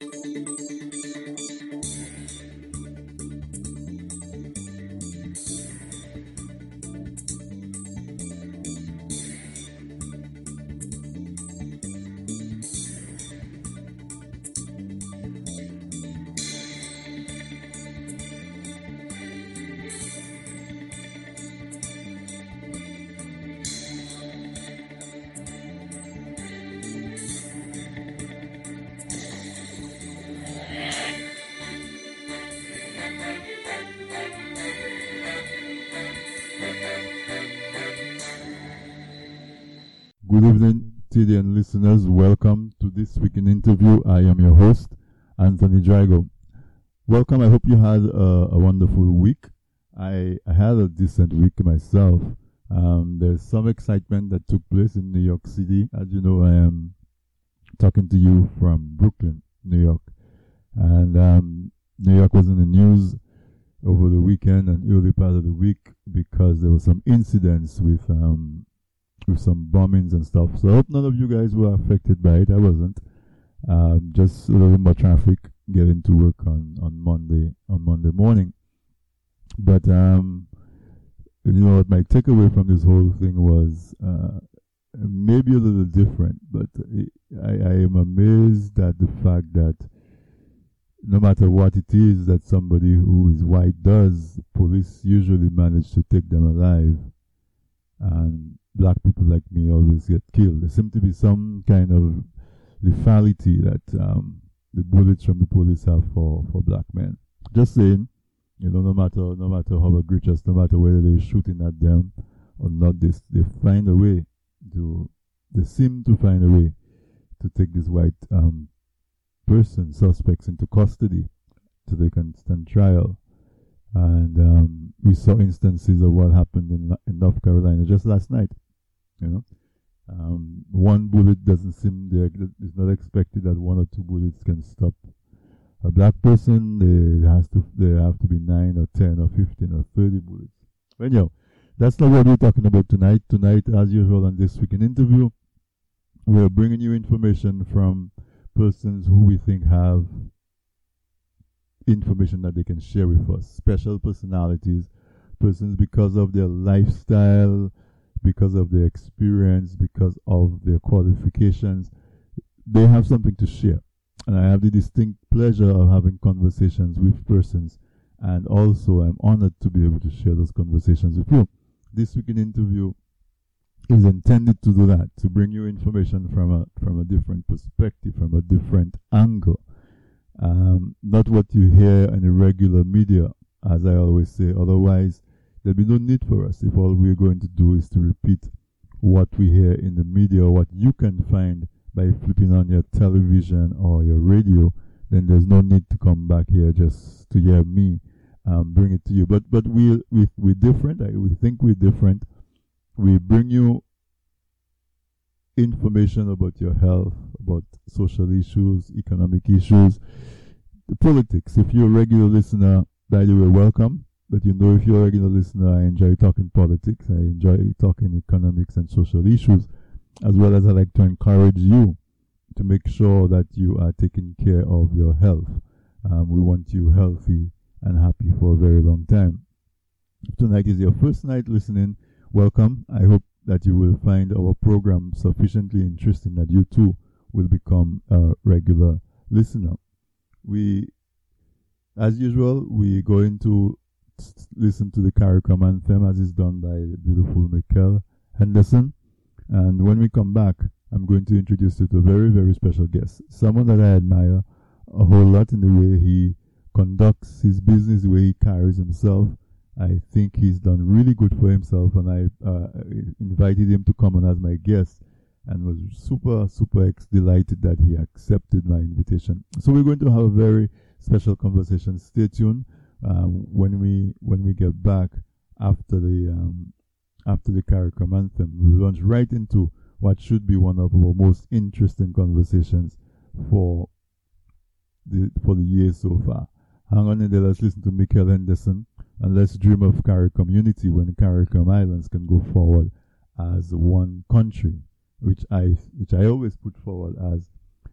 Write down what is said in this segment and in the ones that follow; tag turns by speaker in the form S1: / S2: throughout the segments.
S1: Good evening, TDN listeners. Welcome to this week in interview. I am your host, Anthony Drago. Welcome. I hope you had a, a wonderful week. I, I, had a decent week myself. Um, there's some excitement that took place in New York City. As you know, I am talking to you from Brooklyn, New York. And um, New York was in the news over the weekend and early part of the week because there were some incidents with um, with some bombings and stuff. So I hope none of you guys were affected by it. I wasn't. Um, just a little more traffic getting to work on, on Monday on Monday morning. But um, you know what my takeaway from this whole thing was uh, maybe a little different, but I, I am amazed at the fact that no matter what it is that somebody who is white does, police usually manage to take them alive. And black people like me always get killed. There seems to be some kind of lethality that um, the bullets from the police have for, for black men. Just saying, you know, no matter no matter how egregious, no matter whether they're shooting at them or not, they they find a way to they seem to find a way to take this white um, person suspects into custody so they can stand trial. And um, we saw instances of what happened in, in North Carolina just last night. You know, um, one bullet doesn't seem. It's not expected that one or two bullets can stop a black person. There has to there have to be nine or ten or fifteen or thirty bullets. Anyhow, that's not what we're talking about tonight. Tonight, as usual, on this weekend interview, we're bringing you information from persons who we think have information that they can share with us. Special personalities, persons because of their lifestyle, because of their experience, because of their qualifications, they have something to share. And I have the distinct pleasure of having conversations with persons, and also I'm honored to be able to share those conversations with you. This week in interview is intended to do that, to bring you information from a from a different perspective, from a different angle. Um, not what you hear in the regular media, as I always say. Otherwise, there'll be no need for us if all we're going to do is to repeat what we hear in the media what you can find by flipping on your television or your radio, then there's no need to come back here just to hear me um, bring it to you. But but we we we're different. I, we think we're different. We bring you information about your health, about social issues, economic issues, politics. If you're a regular listener, by the way, welcome. But you know, if you're a regular listener, I enjoy talking politics. I enjoy talking economics and social issues, as well as I like to encourage you to make sure that you are taking care of your health. Um, we want you healthy and happy for a very long time. If tonight is your first night listening, welcome. I hope that you will find our program sufficiently interesting that you too will become a regular listener. We, as usual, we're go into listen to the CARICOM anthem as is done by the beautiful Michele Henderson. And when we come back, I'm going to introduce you to a very, very special guest. Someone that I admire a whole lot in the way he conducts his business, the way he carries himself. I think he's done really good for himself, and I uh, invited him to come on as my guest and was super, super delighted that he accepted my invitation. So we're going to have a very special conversation. Stay tuned um, when we when we get back after the um, after the CARICOM anthem, we launch right into what should be one of our most interesting conversations for the for the year so far. Hang on there, let's listen to Michele Henderson and let's dream of CARICOM unity when the CARICOM Islands can go forward as one country, which I which I always put forward as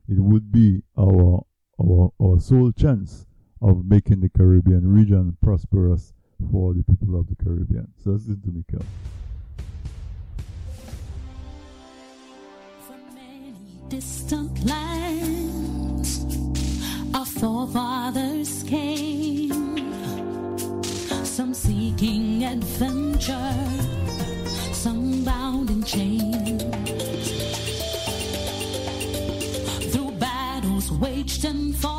S1: it would be our our, our sole chance of making the Caribbean region prosperous for the people of the Caribbean. So listen to Michele.
S2: From many distant lands, our forefathers adventure, some bound in chains. Through battles waged and fought,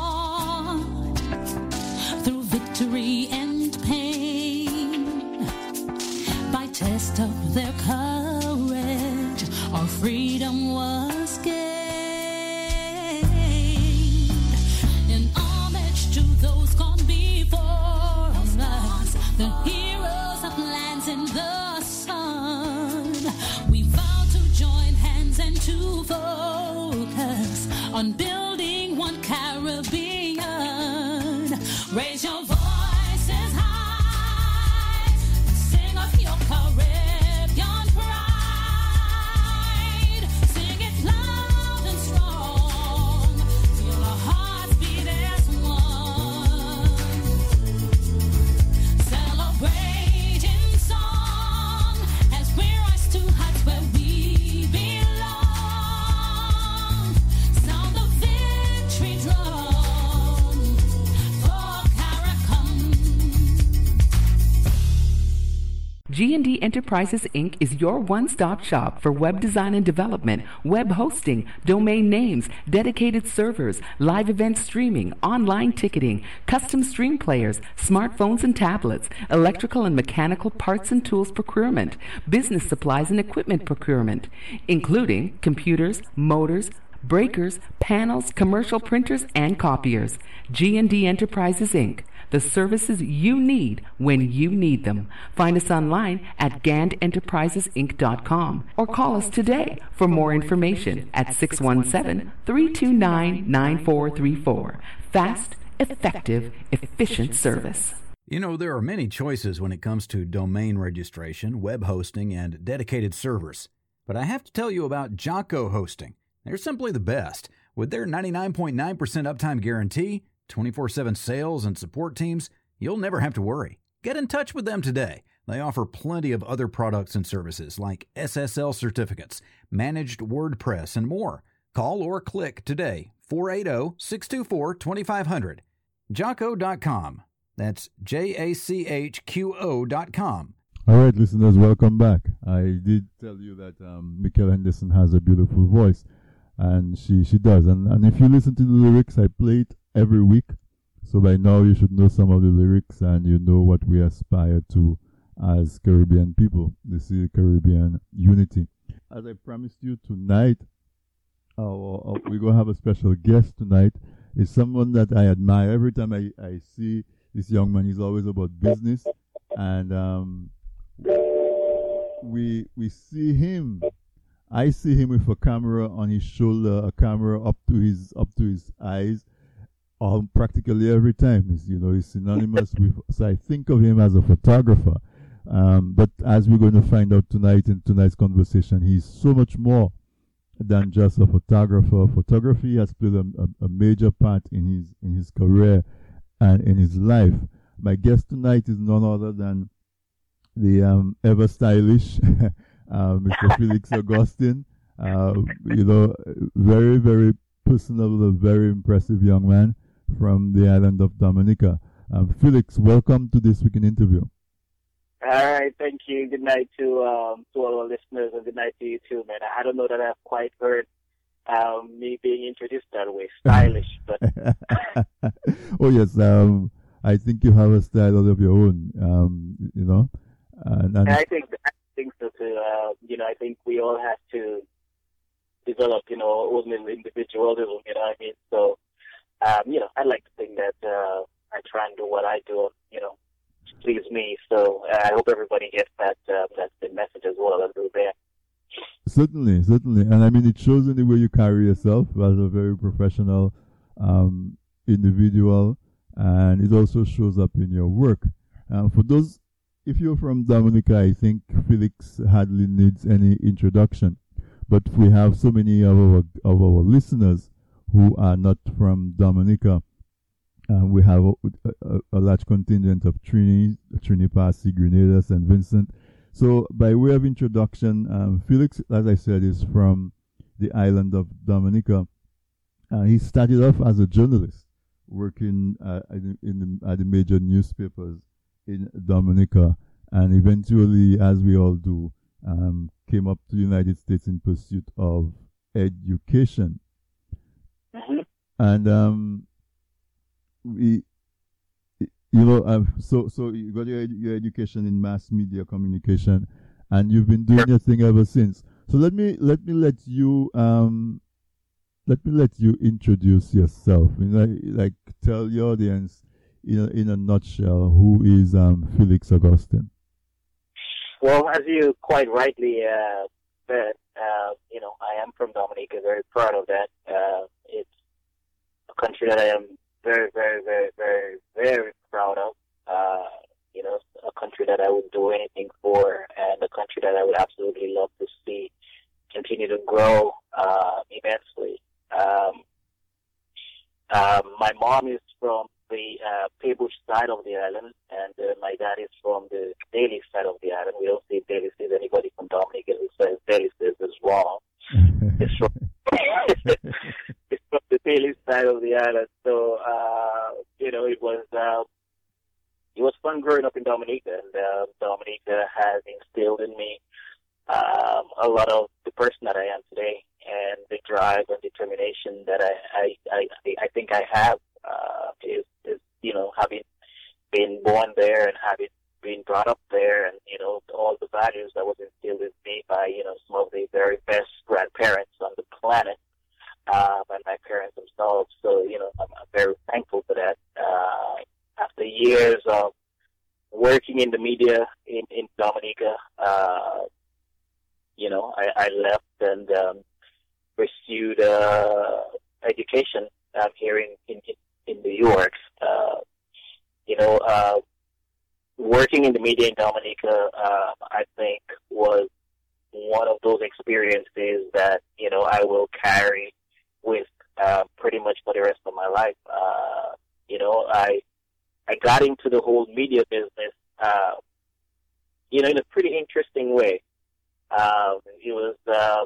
S2: on building
S3: G&D Enterprises Inc. is your one-stop shop for web design and development, web hosting, domain names, dedicated servers, live event streaming, online ticketing, custom stream players, smartphones and tablets, electrical and mechanical parts and tools procurement, business supplies and equipment procurement, including computers, motors, breakers, panels, commercial printers, and copiers. G&D Enterprises Inc. The services you need when you need them. Find us online at gandenterprisesinc.com or call us today for more information at 617-329-9434. Fast, effective, efficient service.
S4: You know, there are many choices when it comes to domain registration, web hosting, and dedicated servers. But I have to tell you about Jocko Hosting. They're simply the best. With their 99.9% uptime guarantee, 24 7 sales, and support teams, you'll never have to worry. Get in touch with them today. They offer plenty of other products and services like SSL certificates, managed WordPress, and more. Call or click today 480 624 2500. Jocko.com. That's J A C H Q O.com.
S1: All right, listeners, welcome back. I did tell you that um, Henderson has a beautiful voice, and she, she does. And, and if you listen to the lyrics, I play it every week. So by now, you should know some of the lyrics and you know what we aspire to as Caribbean people. This is Caribbean unity. As I promised you tonight, uh, uh, we're going to have a special guest tonight. It's someone that I admire. Every time I, I see this young man, he's always about business. And um, we we see him. I see him with a camera on his shoulder, a camera up to his up to his eyes, um, practically every time. He's, you know, he's synonymous with. So I think of him as a photographer. Um, but as we're going to find out tonight in tonight's conversation, he's so much more than just a photographer. Photography has played a, a, a major part in his in his career and in his life. My guest tonight is none other than the um, ever stylish uh, Mr. Felix Augustine. Uh, you know, very, very personable, a very impressive young man from the island of Dominica. Um, Felix, welcome to this weekend interview.
S5: All right, thank you. Good night to um, to all our listeners, and good night to you too, man. I don't know that I've quite heard um, me being introduced that way, stylish, but
S1: oh yes, um, I think you have a style of your own. Um, you know, and, and
S5: I think I think so too. Uh, you know, I think we all have to develop, you know, our own individualism. You know what I mean? So, um, you know, I like to think that uh, I try and do what I do. You know, to please me. So uh, I hope everybody gets that uh, that the message as well as there.
S1: Certainly, certainly, and I mean it shows in the way you carry yourself as a very professional um, individual, and it also shows up in your work. Um, for those, if you're from Dominica, I think Felix hardly needs any introduction, but we have so many of our of our listeners who are not from Dominica. Uh, we have a, a, a large contingent of Trini, Trini Parsi, Grenada, St. Vincent. So, by way of introduction, um, Felix, as I said, is from the island of Dominica. Uh, he started off as a journalist, working uh, in, in the, at the major newspapers in Dominica, and eventually, as we all do, um, came up to the United States in pursuit of education. And um, we, you know, um, so so you got your, your education in mass media communication, and you've been doing your thing ever since. So let me let me let you um, let me let you introduce yourself. You know, like tell your audience in a, in a nutshell who is um, Felix Augustine.
S5: Well, as you quite rightly uh, said, uh, you know, I am from Dominica. Very proud of that. Uh, country that I am very, very, very, very, very proud of. Uh, you know, a country that I would do anything for, and a country that I would absolutely love to see continue to grow uh, immensely. Um, um, my mom is from the uh, Paybush side of the island, and uh, my dad is from the Daly side of the island. We don't see Daly says anybody from Dominica who says Daly says is wrong. It's from it's from the Daly side of the island. So uh, you know, it was uh, it was fun growing up in Dominica, and uh, Dominica has instilled in me um, a lot of the person that I am today, and the drive and determination that I I I, I think I have uh, is is you know having been born there and having been brought up there, and you know all the values that was instilled in me by you know some of the very best grandparents on the planet, um, and my parents themselves. So you know I'm, I'm very thankful for that. Uh, after years of working in the media in in Dominica, uh, you know I, I left and um, pursued uh, education um, here in, in in New York. Uh, you know, uh, working in the media in Dominica, uh, I think was one of those experiences that you know I will carry with uh, pretty much for the rest of my life. Uh, you know, I I got into the whole media business, uh, you know, in a pretty interesting way. Um, it was uh,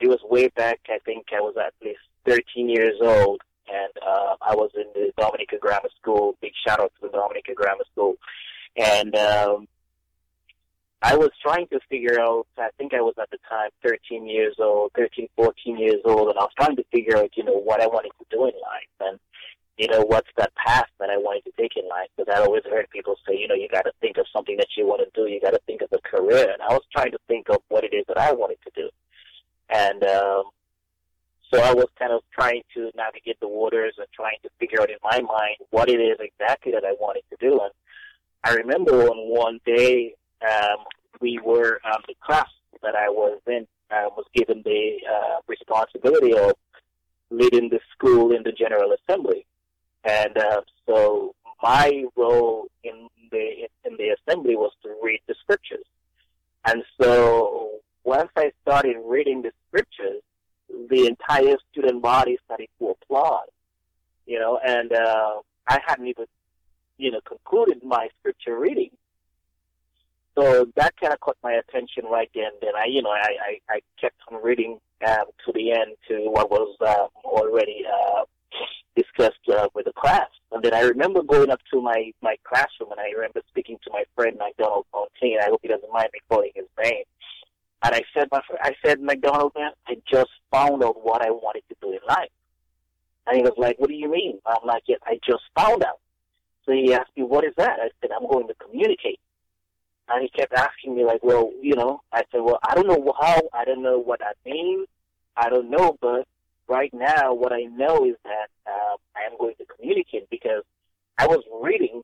S5: it was way back. I think I was at least 13 years old, and uh, I was in the Dominica Grammar School. Big shout out to the Dominica Grammar School, and um, I was trying to figure out. I think I was at the time 13 years old, 13, 14 years old, and I was trying to figure out, you know, what I wanted to do in life, and you know, what's that path that I wanted to take in life? Because I always heard people say, you know, you got to think of something that you want to do. You got to think of a career, and I was trying to think of what it is that I wanted to do, and um, so I was kind of trying to navigate the waters and trying to figure out in my mind what it is exactly that I wanted to do. And I remember on one day um, we were um, the class that I was in uh, was given the uh, responsibility of leading the school in the General Assembly, and uh, so my role in the in the assembly was to read the scriptures. And so once I started reading the scriptures, the entire student body started to applaud. You know, and uh, I hadn't even, you know, concluded my scripture reading. So that kind of caught my attention right then. Then I, you know, I, I, I kept on reading um, to the end to what was um, already uh, discussed uh, with the class. And then I remember going up to my, my classroom and I remember speaking to my friend McDonald Fontaine. I hope he doesn't mind me calling his name. And I said, my fr- I said, McDonald, man, I just found out what I wanted to do in life. And he was like, what do you mean? I'm like, yes, I just found out. So he asked me, what is that? I said, I'm going to communicate. And he kept asking me, like, well, you know, I said, well, I don't know how, I don't know what that means. I don't know, but right now, what I know is that uh, I am going to communicate because I was reading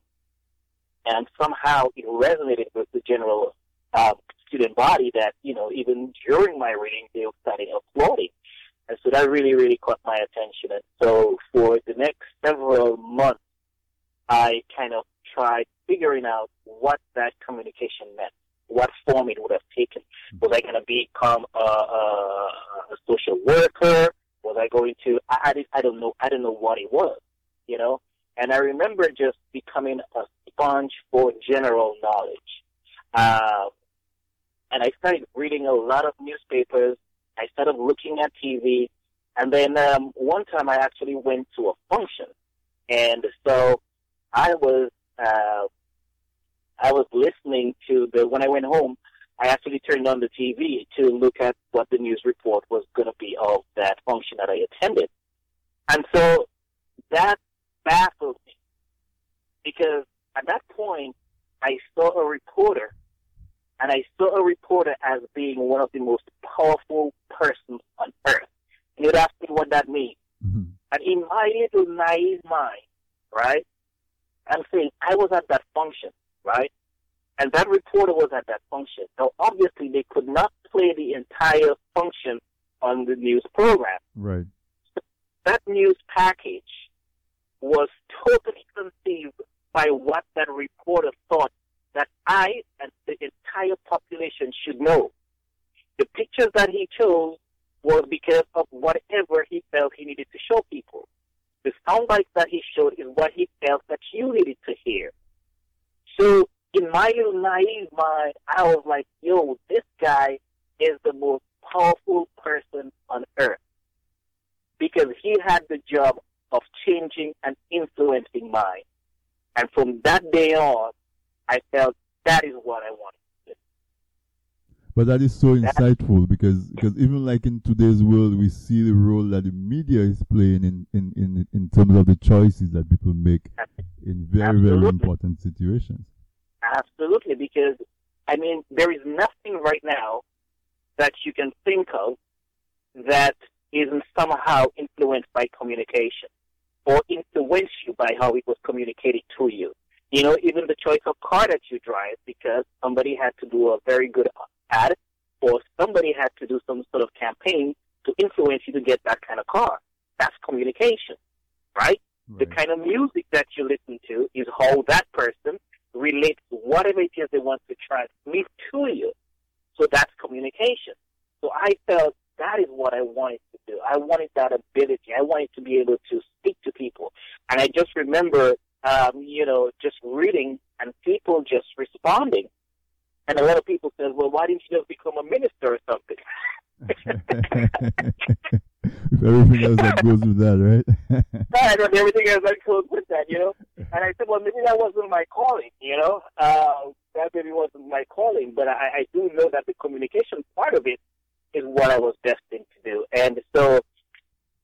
S5: and somehow it resonated with the general um, student body that, you know, even during my reading, they were started applauding. And so that really, really caught my attention. And so for the next several months, I kind of tried figuring out what that communication meant, what form it would have taken. Was I going to become a, a, a social worker? Was I going to? I, I, I don't know. I don't know what it was, you know. And I remember just becoming a sponge for general knowledge. Uh, and I started reading a lot of newspapers. I started looking at TV, and then um, one time I actually went to a function, and so I was uh, I was listening to the when I went home. I actually turned on the TV to look at what the news report was going to be of that function that I attended, and so that baffled me because at that point I saw a reporter and I saw a reporter as being one of the most powerful persons on earth. And you'd ask me what that means.
S1: hmm
S5: And in my little naive mind, right, I'm saying I was at that function, right? And that reporter was at that function. Now, obviously, they could not play the entire function on the news program.
S1: Right.
S5: That news package was totally conceived by what that reporter thought that I and the entire population should know. The pictures that he chose was because of whatever he felt he needed to show people. The sound bites that he showed is what he felt that you needed to hear. So in my little naive mind, I was like, yo, this guy is the most powerful person on earth. Because he had the job of changing and influencing mine. And from that day on, I felt that is what I wanted.
S1: But that is so insightful because because even like in today's world, we see the role that the media is playing in in in, in terms of the choices that people make in very very important situations.
S5: Absolutely, because I mean, there is nothing right now that you can think of that isn't somehow influenced by communication or influenced you by how it was communicated to you. You know, even the choice of car that you drive because somebody had to do a very good ad or somebody had to do some sort of campaign to influence you to get that kind of car. That's communication, right? The kind of music that you listen to is how that person relates to whatever it is they want to transmit to you. So that's communication. So I felt that is what I wanted to do. I wanted that ability. I wanted to be able to speak to people. And I just remember, um, you know, just reading and people just responding. And a lot of people said, well, why didn't you just become a minister or something?
S1: with everything else that goes with that, right?
S5: Right, and everything else that goes with that, you know. And I said, well, maybe that wasn't my calling, you know. Uh, that maybe wasn't my calling, but I, I do know that the communication part of it is what I was destined to do. And so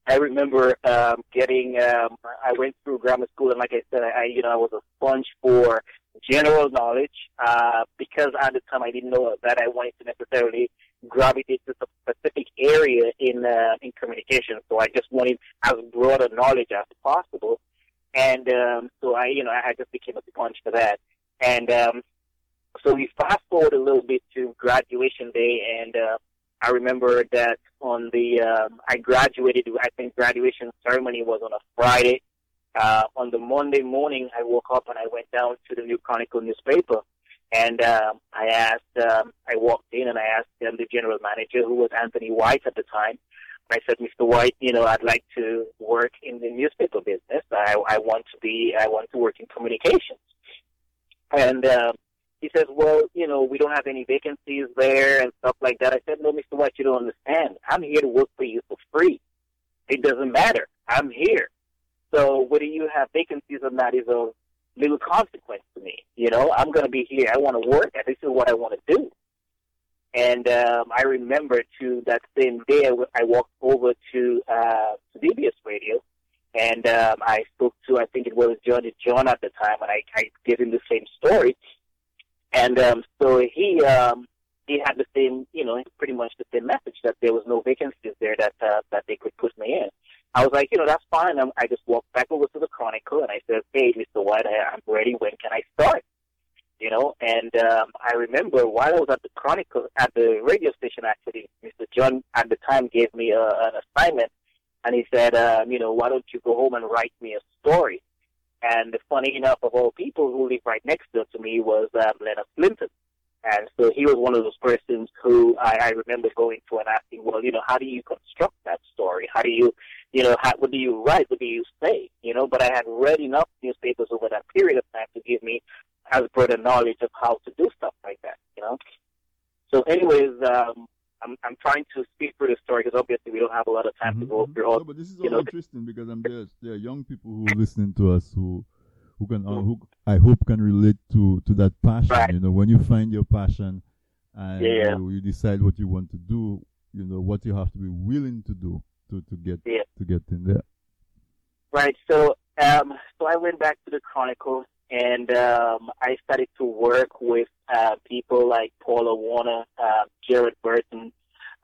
S5: I remember um, getting. Um, I went through grammar school, and like I said, I, I you know I was a sponge for general knowledge uh, because at the time I didn't know that I wanted to necessarily gravitate to a specific area in uh, in communication. So I just wanted as broad a knowledge as possible, and um, so I you know I just became a sponge for that. And um, so we fast forward a little bit to graduation day, and uh, I remember that on the um, I graduated. I think graduation ceremony was on a Friday. Uh, on the Monday morning, I woke up and I went down to the New Chronicle newspaper, and um, I asked. Um, I walked in and I asked um, the general manager, who was Anthony White at the time. I said, Mr. White, you know, I'd like to work in the newspaper business. I, I want to be. I want to work in communications. And um, he says, well, you know, we don't have any vacancies there and stuff like that. I said, no, Mr. White, you don't understand. I'm here to work for you for free. It doesn't matter. I'm here. So whether you have vacancies or not is of little consequence to me. You know, I'm going to be here. I want to work, and this is what I want to do. And um, I remember to that same day, I, walked over to uh, to Radio, and um, I spoke to I think it was Johnny John at the time, and I, I gave him the same story. And um, so he um, he had the same, you know, pretty much the same message that there was no vacancies there that uh, that they could put me in. I was like, you know, that's fine. I'm, I just walked back over to the Chronicle and I said, hey, Mr. White, I'm ready. When can I start? You know, and um, I remember while I was at the Chronicle, at the radio station, actually, Mr. John at the time gave me a, an assignment, and he said, um, you know, why don't you go home and write me a story? And funny enough, of all people who lived right next door to me was um, Leonard Clinton. And so he was one of those persons who I, I remember going to and asking, well, you know, how do you construct that story? How do you, you know, how, what do you write? What do you say? You know, but I had read enough newspapers over that period of time to give me as broad a knowledge of how to do stuff like that, you know. So, anyways, um, I'm I'm trying to speak through the story because obviously we don't have a lot of time to
S1: Mhm,
S5: go
S1: mhm.
S5: through all.
S1: No, but this is all
S5: know,
S1: interesting because I'm there. There are young people who are listening to us who who can uh, who I hope can relate to to that passion.
S5: Right.
S1: You know, when you find your passion and
S5: Yeah.
S1: you, you decide what you want to do, you know what you have to be willing to do to to get
S5: Yeah.
S1: to get in there.
S5: Right. So, um, so I went back to the Chronicles and um, I started to work with uh, people like Paula Warner, uh, Jared Burton,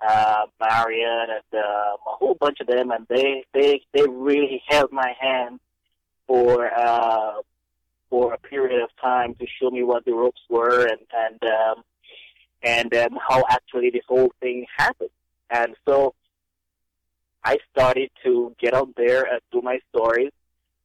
S5: uh, Marion, and um, a whole bunch of them, and they they they really held my hand for uh, for a period of time to show me what the ropes were and and um, and um, how actually this whole thing happened. And so I started to get out there and do my stories.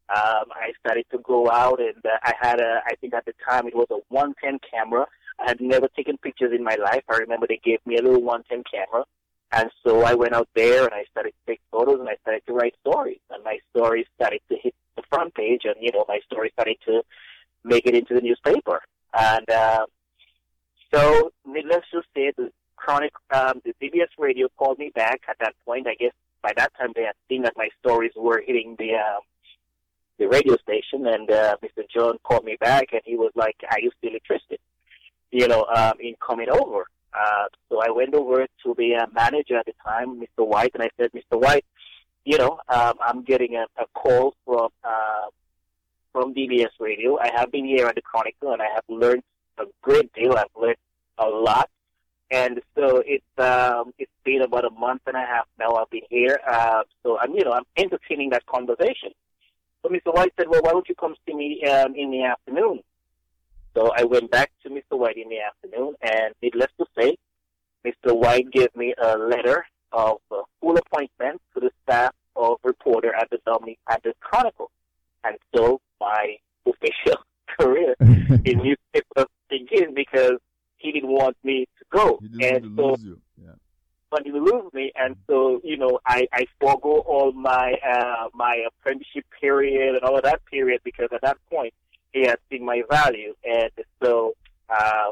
S5: Um, I started to go out, and uh, I had a. I think at the time it was a 110 camera. I had never taken pictures in my life. I remember they gave me a little 110 camera, and so I went out there and I started to take photos and I started to write stories. And my stories started to hit the front page, and you know my story started to make it into the newspaper. And uh, so, needless to say, the chronic, um, the DBS radio called me back at that point. I guess by that time they had seen that my stories were hitting the um, the radio station, and uh, Mr. John called me back, and he was like, "Are you still interested? You know, um, in coming over?" Uh, so I went over to the uh, manager at the time, Mr. White, and I said, "Mr. White, you know, um, I'm getting a, a call from uh, from DBS Radio. I have been here at the Chronicle, and I have learned a great deal. I've learned a lot." And so it's um, it's been about a month and a half now. I've been here, uh, so I'm you know I'm entertaining that conversation. So Mr. White said, "Well, why don't you come see me um, in the afternoon?" So I went back to Mr. White in the afternoon, and needless to say, Mr. White gave me a letter of uh, full appointment to the staff of reporter at the Dominic at the Chronicle, and so my official career in newspaper began because he didn't want me to go, and so But he lose me, and so you know I I forego all my uh, my apprenticeship period and all of that period because at that point he had seen my value, and so uh,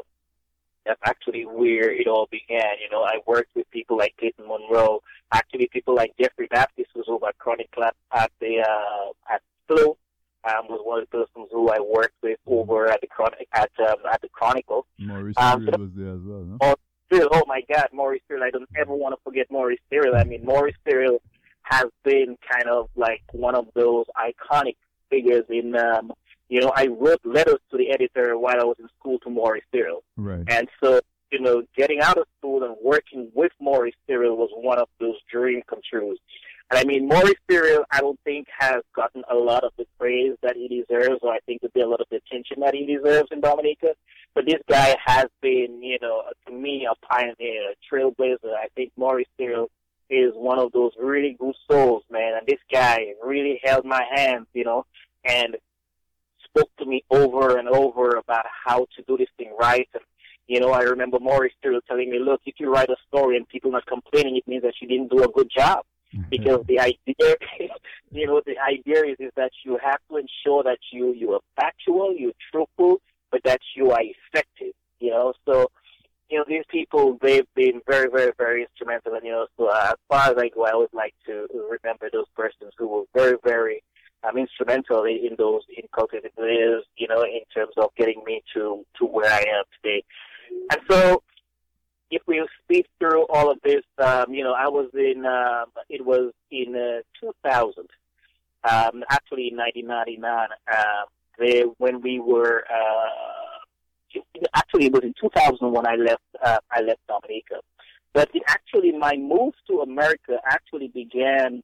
S5: that's actually where it all began. You know, I worked with people like Clayton Monroe, actually people like Jeffrey Baptist was over at Chronic Club at the uh, at Flow. Um, was one of the persons who I worked with over at the Chronic at um, at the Chronicle.
S1: Maurice
S5: Um,
S1: Cyril was there as well. No?
S5: Oh, Cyril, oh my God, Maurice Cyril. I don't ever want to forget Maurice Cyril. I mean, Maurice Cyril has been kind of like one of those iconic figures in, um, you know, I wrote letters to the editor while I was in school to Maurice Cyril.
S1: Right.
S5: And so, you know, getting out of school and working with Maurice Cyril was one of those dream come trues. And I mean, Maurice Cyril, I don't think has gotten a lot of the praise that he deserves, or I think there'd be a lot of the attention that he deserves in Dominica. But this guy has been, you know, to me, a pioneer, a trailblazer. I think Maurice Cyril is one of those really good souls, man. And this guy really held my hand, you know, and spoke to me over and over about how to do this thing right. And, you know, I remember Maurice Cyril telling me, look, if you write a story and people not complaining, it means that you didn't do a good job mm-hmm. because the idea, you know, the idea is, is that you have to ensure that you you are factual, you're truthful, but that you are effective. You know, so you know these people they've been very, very, very instrumental. And you know, so uh, as far as I go, I always like to remember those persons who were very, very um, instrumental in, in those inculcated values. You know, in terms of getting me to to where I am today. And so if we speed through all of this, um, you know, I was in, um, it was in uh, 2000, um, actually in 1999, uh, there, when we were, uh, actually it was in 2000 when I left, uh, I left Dominica. But it actually, my move to America actually began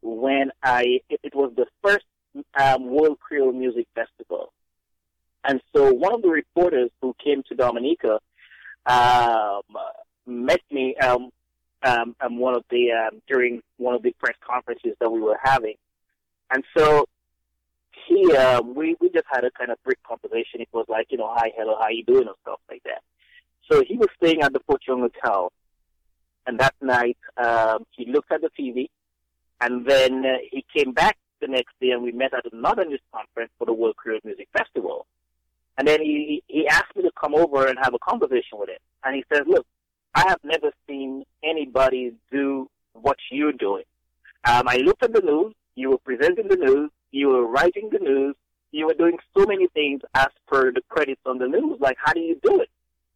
S5: when I, it, it was the first um, World Creole Music Festival. And so one of the reporters who came to Dominica um, met me um, um, um, one of the um, during one of the press conferences that we were having, and so he um, we we just had a kind of brief conversation. It was like you know hi hello how you doing and stuff like that. So he was staying at the Fort Young Hotel, and that night um, he looked at the TV, and then uh, he came back the next day, and we met at another news conference for the World Creole Music Festival. And then he he asked me to come over and have a conversation with him, and he says, "Look, I have never seen anybody do what you're doing. Um, I looked at the news. You were presenting the news. You were writing the news. You were doing so many things as per the credits on the news. Like, how do you do it?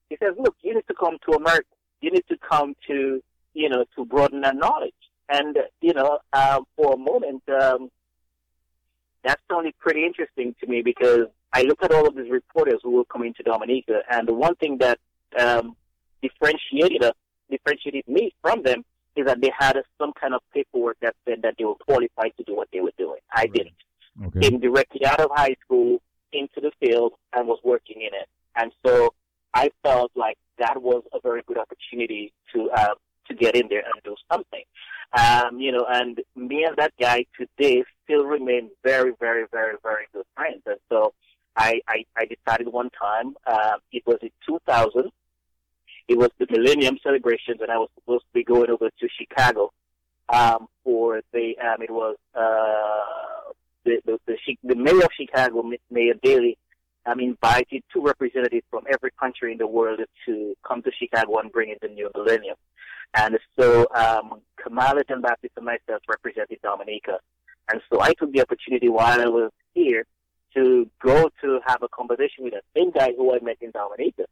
S5: He says, look, you need to come to America. You need to come to, you know, to broaden our knowledge. And, uh, you know, uh, for a moment, um, that sounded pretty interesting to me because I look at all of these reporters who were coming to Dominica, and the one thing that um, differentiated us, differentiated me from them is that they had some kind of paperwork that said that they were qualified to do what they were doing. I
S1: Right.
S5: didn't.
S1: Okay.
S5: Came directly out of high school into the field and was working in it. And so I felt like that was a very good opportunity to uh, to get in there and do something. Um, you know, and me and that guy today still remain very, very, very, very good friends. And so I, I, I decided one time, uh, it was in 2000, it was the Millennium celebrations, and I was supposed to be going over to Chicago um, for the. Um, it was uh, the the the, the mayor of Chicago, Mayor Daley, um, invited two representatives from every country in the world to come to Chicago and bring in the new millennium. And so um, Kamala John Baptist and myself represented Dominica. And so I took the opportunity while I was here to go to have a conversation with the same guy who I met in Dominica.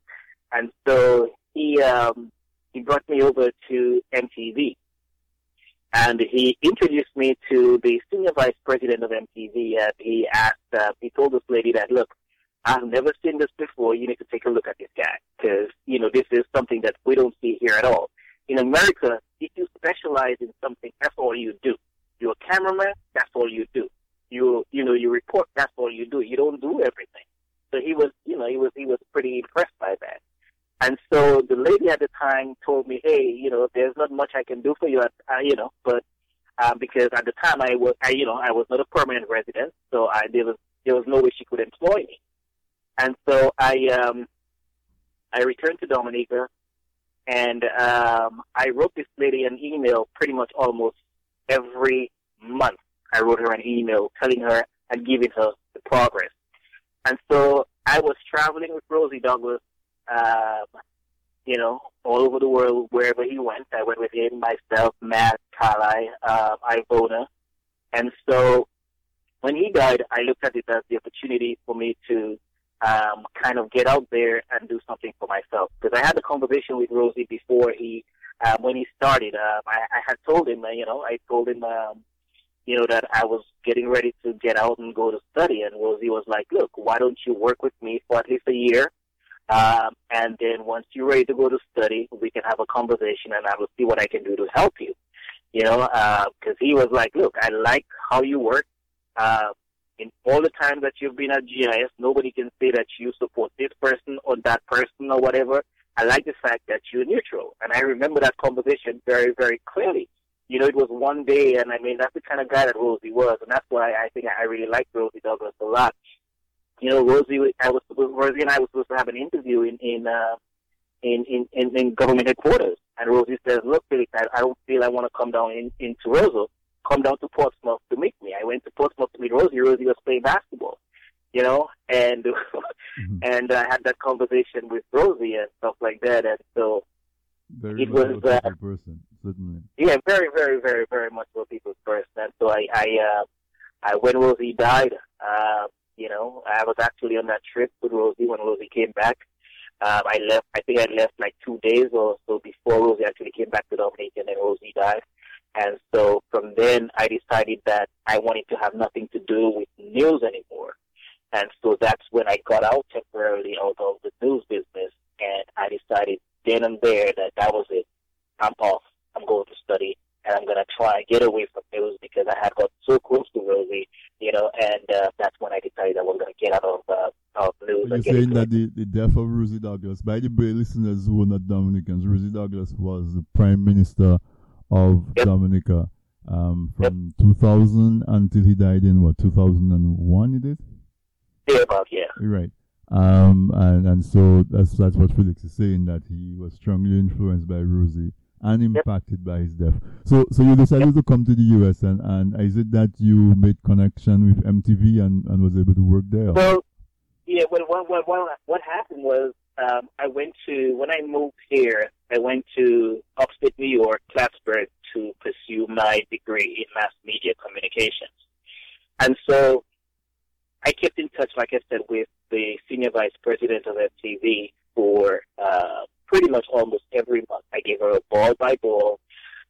S5: And so he um, he brought me over to MTV, and he introduced me to the senior vice president of MTV. And he asked, uh, he told this lady that, look, I've never seen this before. You need to take a look at this guy because you know this is something that we don't see here at all. In America, if you specialize in something, that's all you do. You're a cameraman, that's all you do. You you know you report, that's all you do. You don't do everything. So he was, you know, he was he was pretty impressed by that. And so the lady at the time told me, hey, you know, there's not much I can do for you, at, uh, you know, but uh, because at the time I was, I, you know, I was not a permanent resident, so I there was there was no way she could employ me. And so I um, I returned to Dominica, and um, I wrote this lady an email pretty much almost every month. I wrote her an email telling her and giving her the progress. And so I was traveling with Rosie Douglas, um, you know, all over the world, wherever he went. I went with him, myself, Matt, Carly, uh, Ivona. And so when he died, I looked at it as the opportunity for me to um, kind of get out there and do something for myself. Because I had a conversation with Rosie before he, um, when he started. Um, I, I had told him, you know, I told him, um, you know, that I was getting ready to get out and go to study. And Rosie was like, look, why don't you work with me for at least a year? Um, and then once you're ready to go to study, we can have a conversation and I will see what I can do to help you. You know, because he was like, look, I like how you work. Uh, in all the time that you've been at GIS, nobody can say that you support this person or that person or whatever. I like the fact that you're neutral. And I remember that conversation very, very clearly. You know, it was one day, and I mean, that's the kind of guy that Rosie was, and that's why I think I really like Rosie Douglas a lot. You know, Rosie, I was Rosie and I was supposed to have an interview in in uh, in, in, in, in government headquarters, and Rosie says, "Look, Felix, I, I don't feel I want to come down in, in Toronto. Come down to Portsmouth to meet me." I went to Portsmouth to meet Rosie. Rosie was playing basketball, you know, and
S1: Mhm.
S5: and I had that conversation with Rosie and stuff like that, and so
S1: Very
S5: It was,
S1: a
S5: uh,
S1: person, certainly.
S5: yeah, very, very, very, very much for people's first. And so I, I, uh, I when Rosie died, uh, you know, I was actually on that trip with Rosie when Rosie came back. Um, I left. I think I left like two days or so before Rosie actually came back to Dominica, and Rosie died. And so from then, I decided that I wanted to have nothing to do with news anymore. And so that's when I got out temporarily out of the news business, and I decided then and there that that was it. I'm off. I'm going to study, and I'm going to try and get away from news because I had got so close to Rosie, you know, and uh, that's when I decided I was going to get out of uh, of news.
S1: You're saying that the, the death of Rosie Douglas, by the way, listeners who are not Dominicans, Rosie Douglas was the Prime Minister of
S5: Yep.
S1: Dominica um, from 2000 until he died in what 2001. He did
S5: thereabout, yeah.
S1: right. Um, and, and so that's that's what Felix is saying that he was strongly influenced by Rosie and impacted by his death. So so you decided to come to the US and, and is it that you made connection with MTV and, and was able to work there?
S5: Well, yeah. Well, what what what, what happened was um, I went to when I moved here. I went to upstate New York, Plattsburgh, to pursue my degree in mass media communications, and so I kept in touch, like I said, with the senior vice president of MTV for uh, pretty much almost every month. I gave her a ball by ball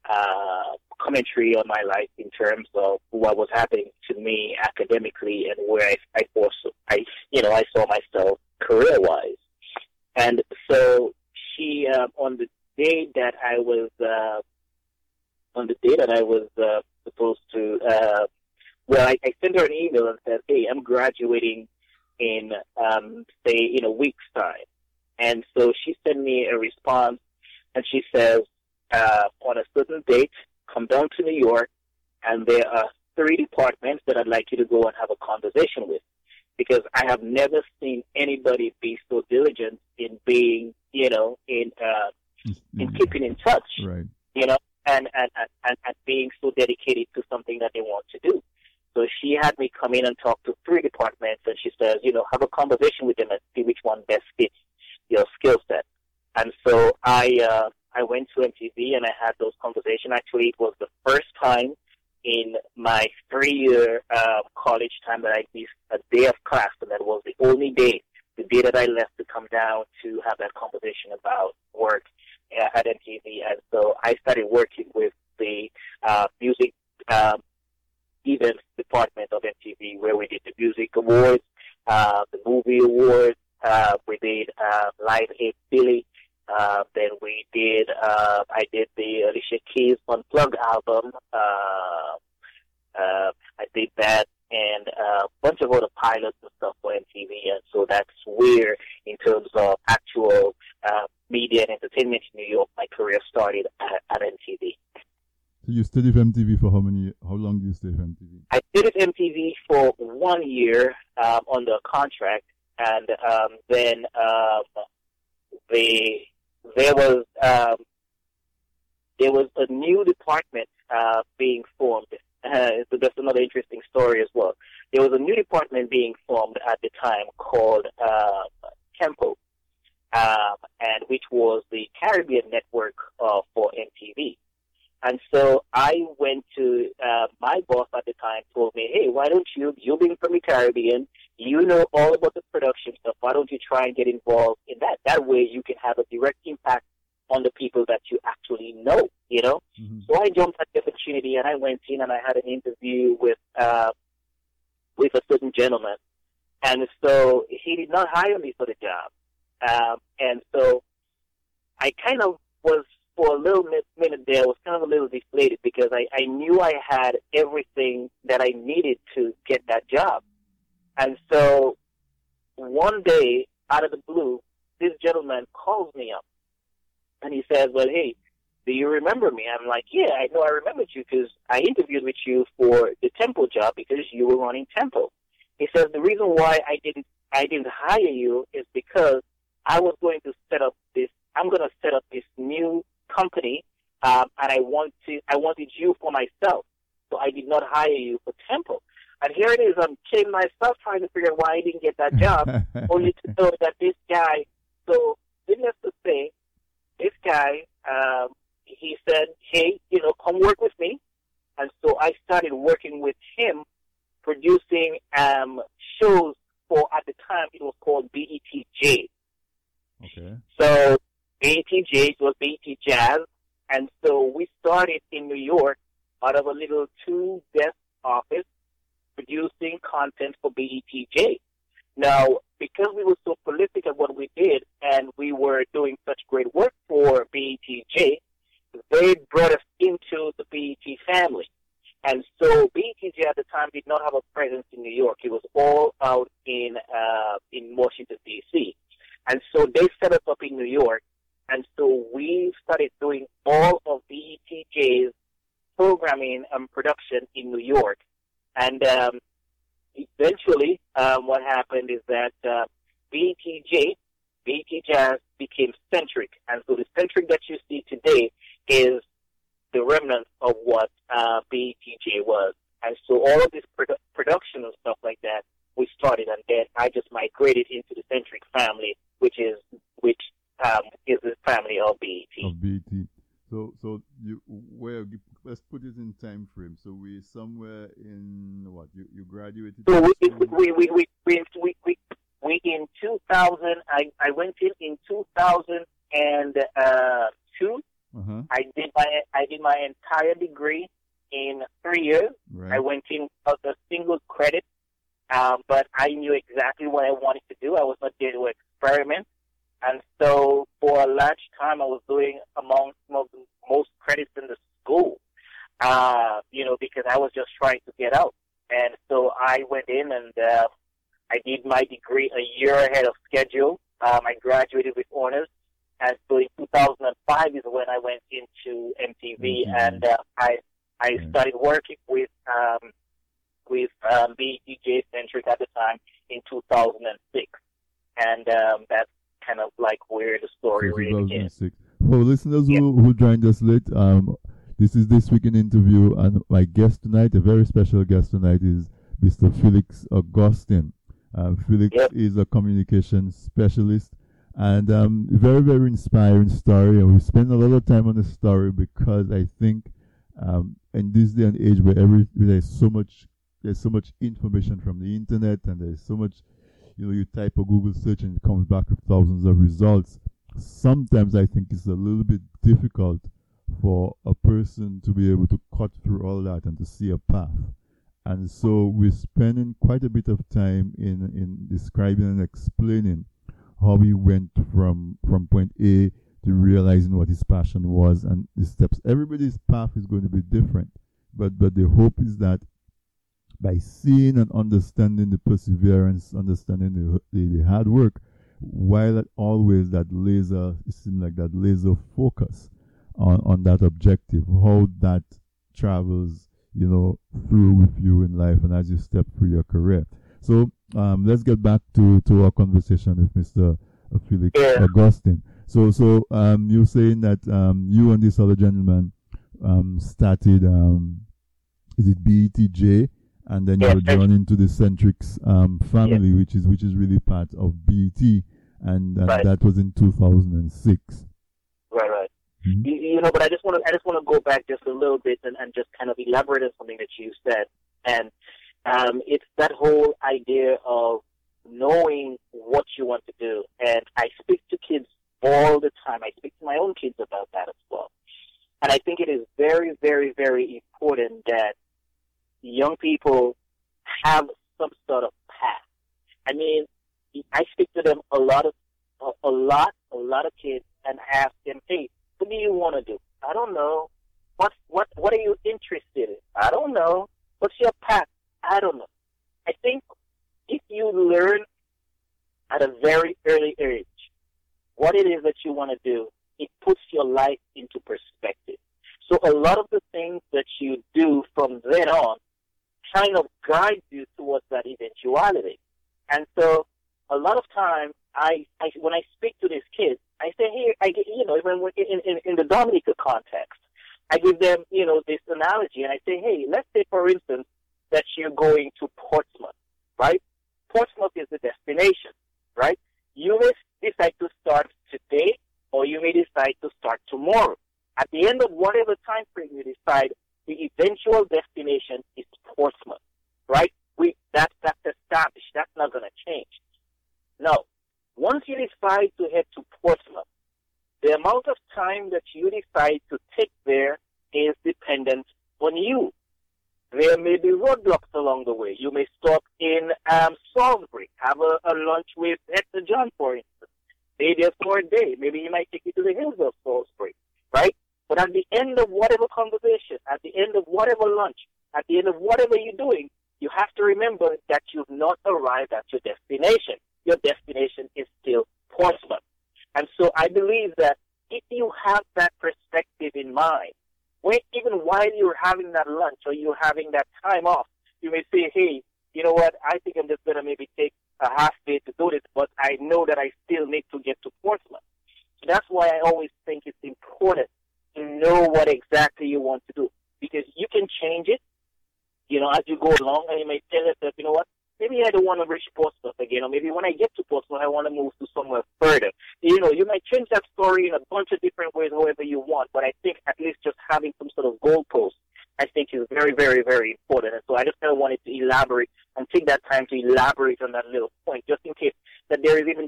S5: uh, commentary on my life in terms of what was happening to me academically and where I, I foresaw, I, you know, I saw myself career wise. And so she, uh, on the day that I was, uh, on the day that I was uh, supposed to, uh, well, I, I sent her an email and said, "Hey, I'm graduating in, um, say, in a week's time." And so she sent me a response, and she says, uh, "On a certain date, come down to New York, and there are three departments that I'd like you to go and have a conversation with." Because I have never seen anybody be so diligent in being, you know, in uh, in keeping in touch
S1: Right.
S5: you know, and, and, and, and, and being so dedicated to something that they want to do. So she had me come in and talk to three departments, and she says, you know, have a conversation with them and see which one best fits your skill set. And so I uh, I went to MTV and I had those conversations. Actually, it was the first time in my three-year uh, college time that I missed a day of class, and that was the only day, the day that I left to come down to have that conversation about work uh, at MTV. And so I started working with the uh, music um, events department of MTV, where we did the music awards, uh, the movie awards. Uh, we did uh, Live Aid Billy. Uh, then we did. Uh, I did the Alicia Keys Unplugged album. Uh, uh, I did that and a bunch of other pilots and stuff for MTV. And so that's where, in terms of actual uh, media and entertainment in New York, my career started at, at MTV.
S1: So you stayed with MTV for how many? How long did you stay with MTV?
S5: I did it MTV for one year um, under contract, and um, then um, the there was um, there was a new department uh, being formed. Uh, that's another interesting story as well. There was a new department being formed at the time called uh, Tempo, um, and which was the Caribbean network uh, for MTV. And so I went to uh, my boss at the time. Told me, "Hey, why don't you? You being from the Caribbean, you know all about the production stuff. Why don't you try and get involved in that? That way, you can have a direct impact on the people that you actually know. You know."
S1: Mhm.
S5: So I jumped at the opportunity and I went in and I had an interview with uh, with a certain gentleman, and so he did not hire me for the job, um, and so I kind of was for a little mi- minute there was kind of a little deflated because I, I knew I had everything that I needed to get that job, and so one day out of the blue, this gentleman calls me up, and he says, "Well, hey." do you remember me? I'm like, yeah, I know I remembered you because I interviewed with you for the Tempo job because you were running Tempo. He says the reason why I didn't I didn't hire you is because I was going to set up this. I'm going to set up this new company, um, and I want to I wanted you for myself. So I did not hire you for Tempo. And here it is. I'm killing myself trying to figure out why I didn't get that job, only to know that this guy. So needless to say, this guy. Um, he said, "Hey, you know, come work with me." And so I started working with him, producing um, shows for at the time it was called BETJ.
S1: Okay.
S5: So BETJ was BET Jazz, and so we started in New York out of a little two desk office producing content for BETJ. Now, because we were so prolific at what we did and we were doing such great work for BETJ, they brought us into the BET family. And so BETJ at the time did not have a presence in New York. It was all out in uh, in Washington D.C. And so they set us up in New York. And so we started doing all of BETJ's programming and production in New York. And um, eventually, um, what happened is that uh, BETJ, BET Jazz became Centric. And so the Centric that you see today is the remnant of what uh, BETJ was. And so all of this produ- production and stuff like that, we started, and then I just migrated into the Centric family, which is which um, is the family of BET.
S1: of BT. So, so you where? Let's put it in time frame. So we somewhere in what? You you graduated.
S5: So we we we we we we, we, we in 2000. I I went in in 2002.
S1: Uh-huh.
S5: I did my I did my entire degree in three years.
S1: Right.
S5: I went in as a single credit, um, but I knew exactly what I wanted to do. I was not there to experiment, and so for a large time I was doing among some of the most credits in the school. Uh, you know, because I was just trying to get out, and so I went in and uh, I did my degree a year ahead of schedule. Um, I graduated with honors. And so in 2005 is when I went into MTV,
S1: MTV.
S5: and uh, I I started working with um, with um, BETJ Centric at the time in 2006, and um, that's kind of like where the story
S1: So
S5: really.
S1: 2006. For listeners
S5: Yeah.
S1: who, who joined us late, um, this is this week in interview, and my guest tonight, a very special guest tonight, is Mr. Felix Augustine. Uh, Felix
S5: Yep.
S1: is a communication specialist, and um, very very inspiring story. And we spend a lot of time on the story because I think um, in this day and age where every where there's so much there's so much information from the internet and there's so much you know you type a google search and it comes back with thousands of results sometimes i think it's a little bit difficult for a person to be able to cut through all that and to see a path and so we're spending quite a bit of time in in describing and explaining how he went from from point a to realizing what his passion was and the steps. Everybody's path is going to be different but but the hope is that by seeing and understanding the perseverance, understanding the, the, the hard work, while always that laser, it seems like that laser focus on, on that objective, how that travels, you know, through with you in life and as you step through your career. So um, let's get back to, to our conversation with Mr. Felix
S5: Yeah.
S1: Augustine. So so um, you're saying that um, you and this other gentleman um, started um, is it BETJ, and then
S5: Yeah,
S1: you were drawn into the Centrix um, family, which is which is really part of BET, and, and
S5: Right.
S1: that was in 2006. Mhm.
S5: You, you know, but I just want to I just want to go back just a little bit and, and just kind of elaborate on something that you said, and um, it's that whole idea of knowing what you want to do. And I speak to kids all the time. I speak to my own kids about that as well. And I think it is very, very, very important that young people have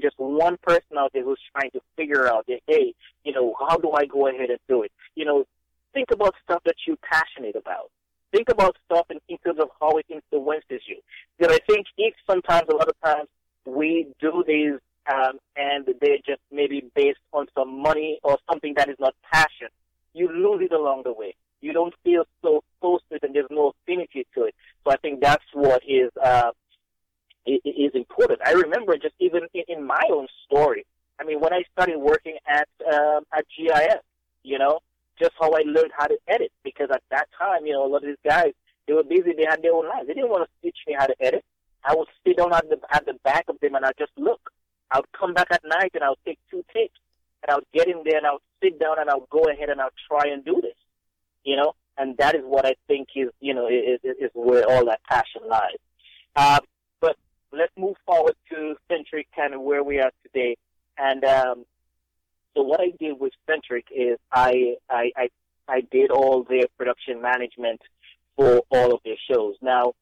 S5: just one person out there who's trying to figure out, that, hey, you know, how do I go ahead and do it? You know, think about stuff that you're passionate about. Think about stuff in, in terms of how it influences you. Because I think if sometimes, a lot of times, we do these um, and they're just maybe based on some money or something that is not passion, you lose it along the way. You don't feel so close to it and there's no affinity to it. So I think that's what is uh, is important. I remember just even in, my own story. I mean, when I started working at um, at GIS, you know, just how I learned how to edit because at that time, you know, a lot of these guys they were busy, they had their own lives. They didn't want to teach me how to edit. I would sit down at the at the back of them and I'd just look. I would come back at night and I would take two tapes and I would get in there and I would sit down and I would go ahead and I would try and do this. You know, and that is what I think is you know is is, where all that passion lies. Uh, let's move forward to Centric, kind of where we are today. And um, so what I did with Centric is I, I I I did all their production management for all of their shows. Now,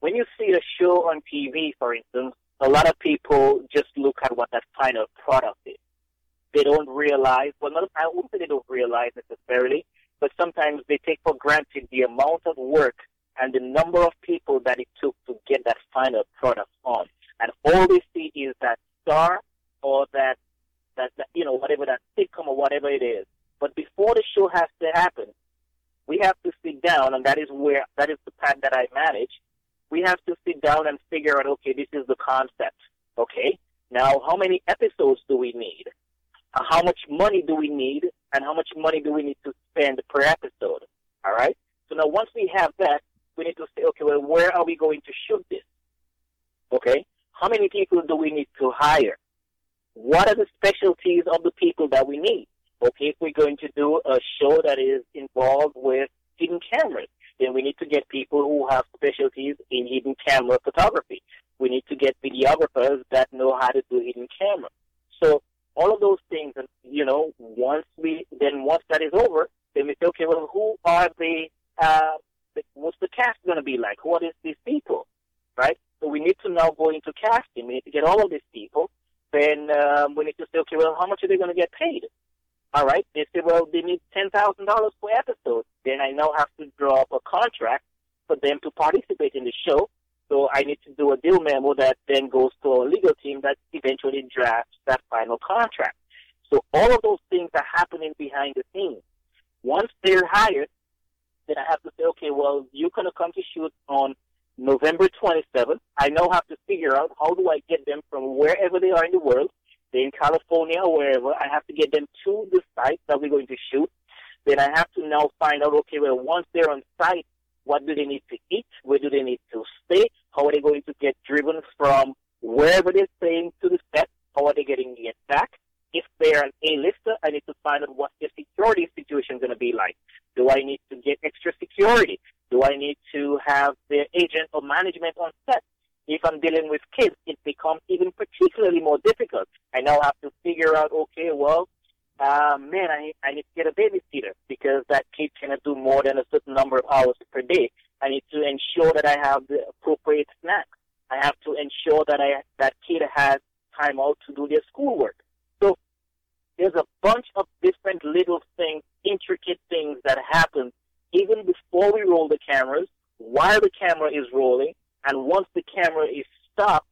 S5: when you see a show on TV, for instance, a lot of people just look at what that final product is. They don't realize, well, not, I wouldn't say they don't realize necessarily, but sometimes they take for granted the amount of work and the number of people that it took to get that final product on. And all they see is that star or that, that, that you know, whatever that sitcom or whatever it is. But before the show has to happen, we have to sit down, and that is where, that is the part that I manage. We have to sit down and figure out, okay, this is the concept. Okay. Now, how many episodes do we need? Uh, how much money do we need? And how much money do we need to spend per episode? All right. So now once we have that, we need to say, okay, well, where are we going to shoot this? Okay. How many people do we need to hire? What are the specialties of the people that we need? Okay, if we're going to do a show that is involved with hidden cameras, then we need to get people who have specialties in hidden camera photography. We need to get videographers that know how to do hidden camera. So all of those things, and you know, once we then once that is over, then we say, okay, well, who are the, uh, what's the cast going to be like? Are these, these people, right? So we need to now go into casting. We need to get all of these people. Then um, we need to say, okay, well, how much are they going to get paid? All right. They say, well, they need ten thousand dollars per episode. Then I now have to draw up a contract for them to participate in the show. So I need to do a deal memo that then goes to a legal team that eventually drafts that final contract. So all of those things are happening behind the scenes. Once they're hired, then I have to say, okay, well, you're going to come to shoot on November 27th. I now have to figure out how do I get them from wherever they are in the world, they're in California or wherever, I have to get them to the site that we're going to shoot. Then I have to now find out, okay, well, once they're on site, what do they need to eat? Where do they need to stay? How are they going to get driven from wherever they're staying to the set? How are they getting it back? If they're an A-lister, I need to find out what their security situation is going to be like. Do I need to get extra security? Do I need to have their agent or management on set? If I'm dealing with kids, it becomes even particularly more difficult. I now have to figure out, okay, well, uh, man, I, I need to get a babysitter because that kid cannot do more than a certain number of hours per day. I need to ensure that I have the appropriate snacks. I have to ensure that I that kid has time out to do their schoolwork. There's a bunch of different little things, intricate things that happen even before we roll the cameras, while the camera is rolling, and once the camera is stopped,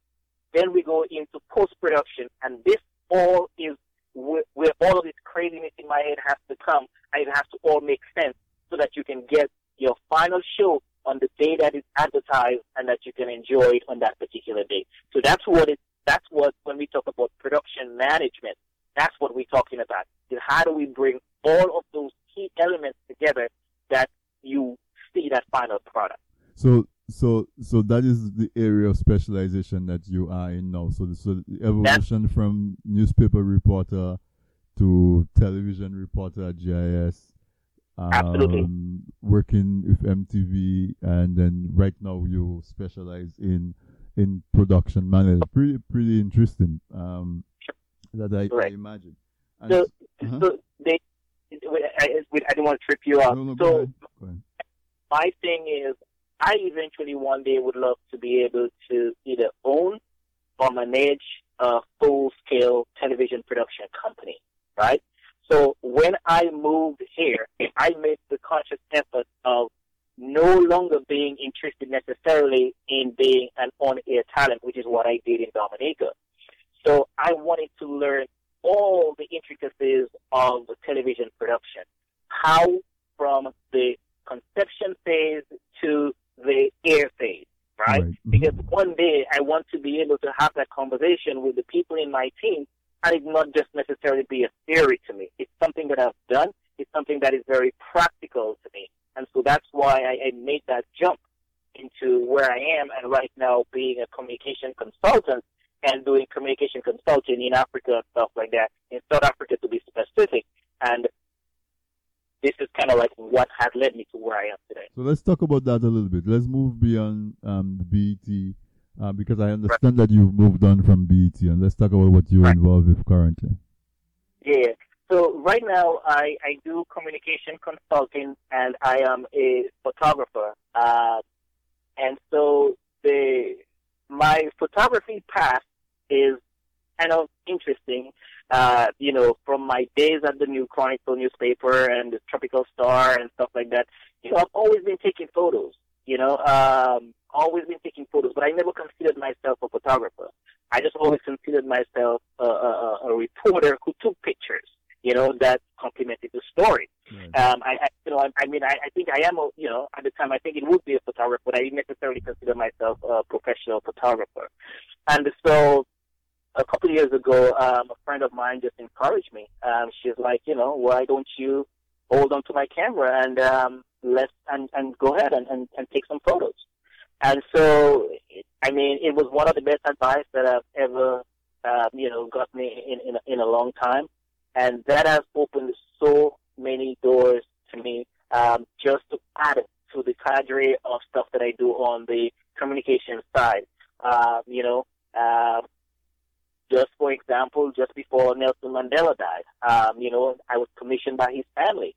S5: then we go into post production, and this all is where all of this craziness in my head has to come, and it has to all make sense so that you can get your final show on the day that is advertised and that you can enjoy it on that particular day. So that's what it. That's what when we talk about production management, that's what we're talking about. Is how do we bring all of those key elements together that you see that final product.
S1: So so so that is the area of specialization that you are in now. So the, so the evolution from newspaper reporter to television reporter at GIS.
S5: Absolutely.
S1: Um, working with MTV, and then right now you specialize in in production management. Pretty pretty interesting. Um, that I, I
S5: Right.
S1: imagine. And
S5: So,
S1: uh-huh.
S5: so they, I, I didn't want to trip you up.
S1: No, no, go
S5: so
S1: ahead. Go ahead.
S5: my thing is, I eventually one day would love to be able to either own or manage a full-scale television production company, right? So when I moved here, I made the conscious effort of no longer being interested necessarily in being an on-air talent, which is what I did in Dominica. I wanted to learn all the intricacies of television production. How from the conception phase to the air phase, right?
S1: Right. Mhm.
S5: Because one day I want to be able to have that conversation with the people in my team and it not just necessarily be a theory to me. It's something that I've done. It's something that is very practical to me. And so that's why I, I made that jump into where I am and right now being a communication consultant communication consulting in Africa and stuff like that, in South Africa to be specific. And this is kind of like what has led me to where I am today.
S1: So let's talk about that a little bit. Let's move beyond um, BET uh, because I understand that you've moved on from BET, and let's talk about what you're
S5: Right.
S1: involved with currently.
S5: Yeah. So right now I, I do communication consulting and I am a photographer. Uh, and so the my photography path is kind of interesting. Uh, you know, from my days at the New Chronicle newspaper and the Tropical Star and stuff like that, you know, I've always been taking photos. You know, um, always been taking photos, but I never considered myself a photographer. I just always considered myself a, a, a- reporter who took pictures. You know, that complemented the story. Um, I, I, you know, I, I mean, I, I think I am, a, you know, at the time I think it would be a photographer, but I didn't necessarily consider myself a professional photographer. And so, a couple of years ago, um, a friend of mine just encouraged me. Um, she's like, you know, why don't you hold on to my camera and um, let's and, and go ahead and, and, and take some photos. And so, I mean, it was one of the best advice that I've ever, uh, you know, got me in, in, a- in a long time. And that has opened so many doors to me, um, just to add to the cadre of stuff that I do on the communication side. Uh, you know, uh, just for example, just before Nelson Mandela died, um, you know, I was commissioned by his family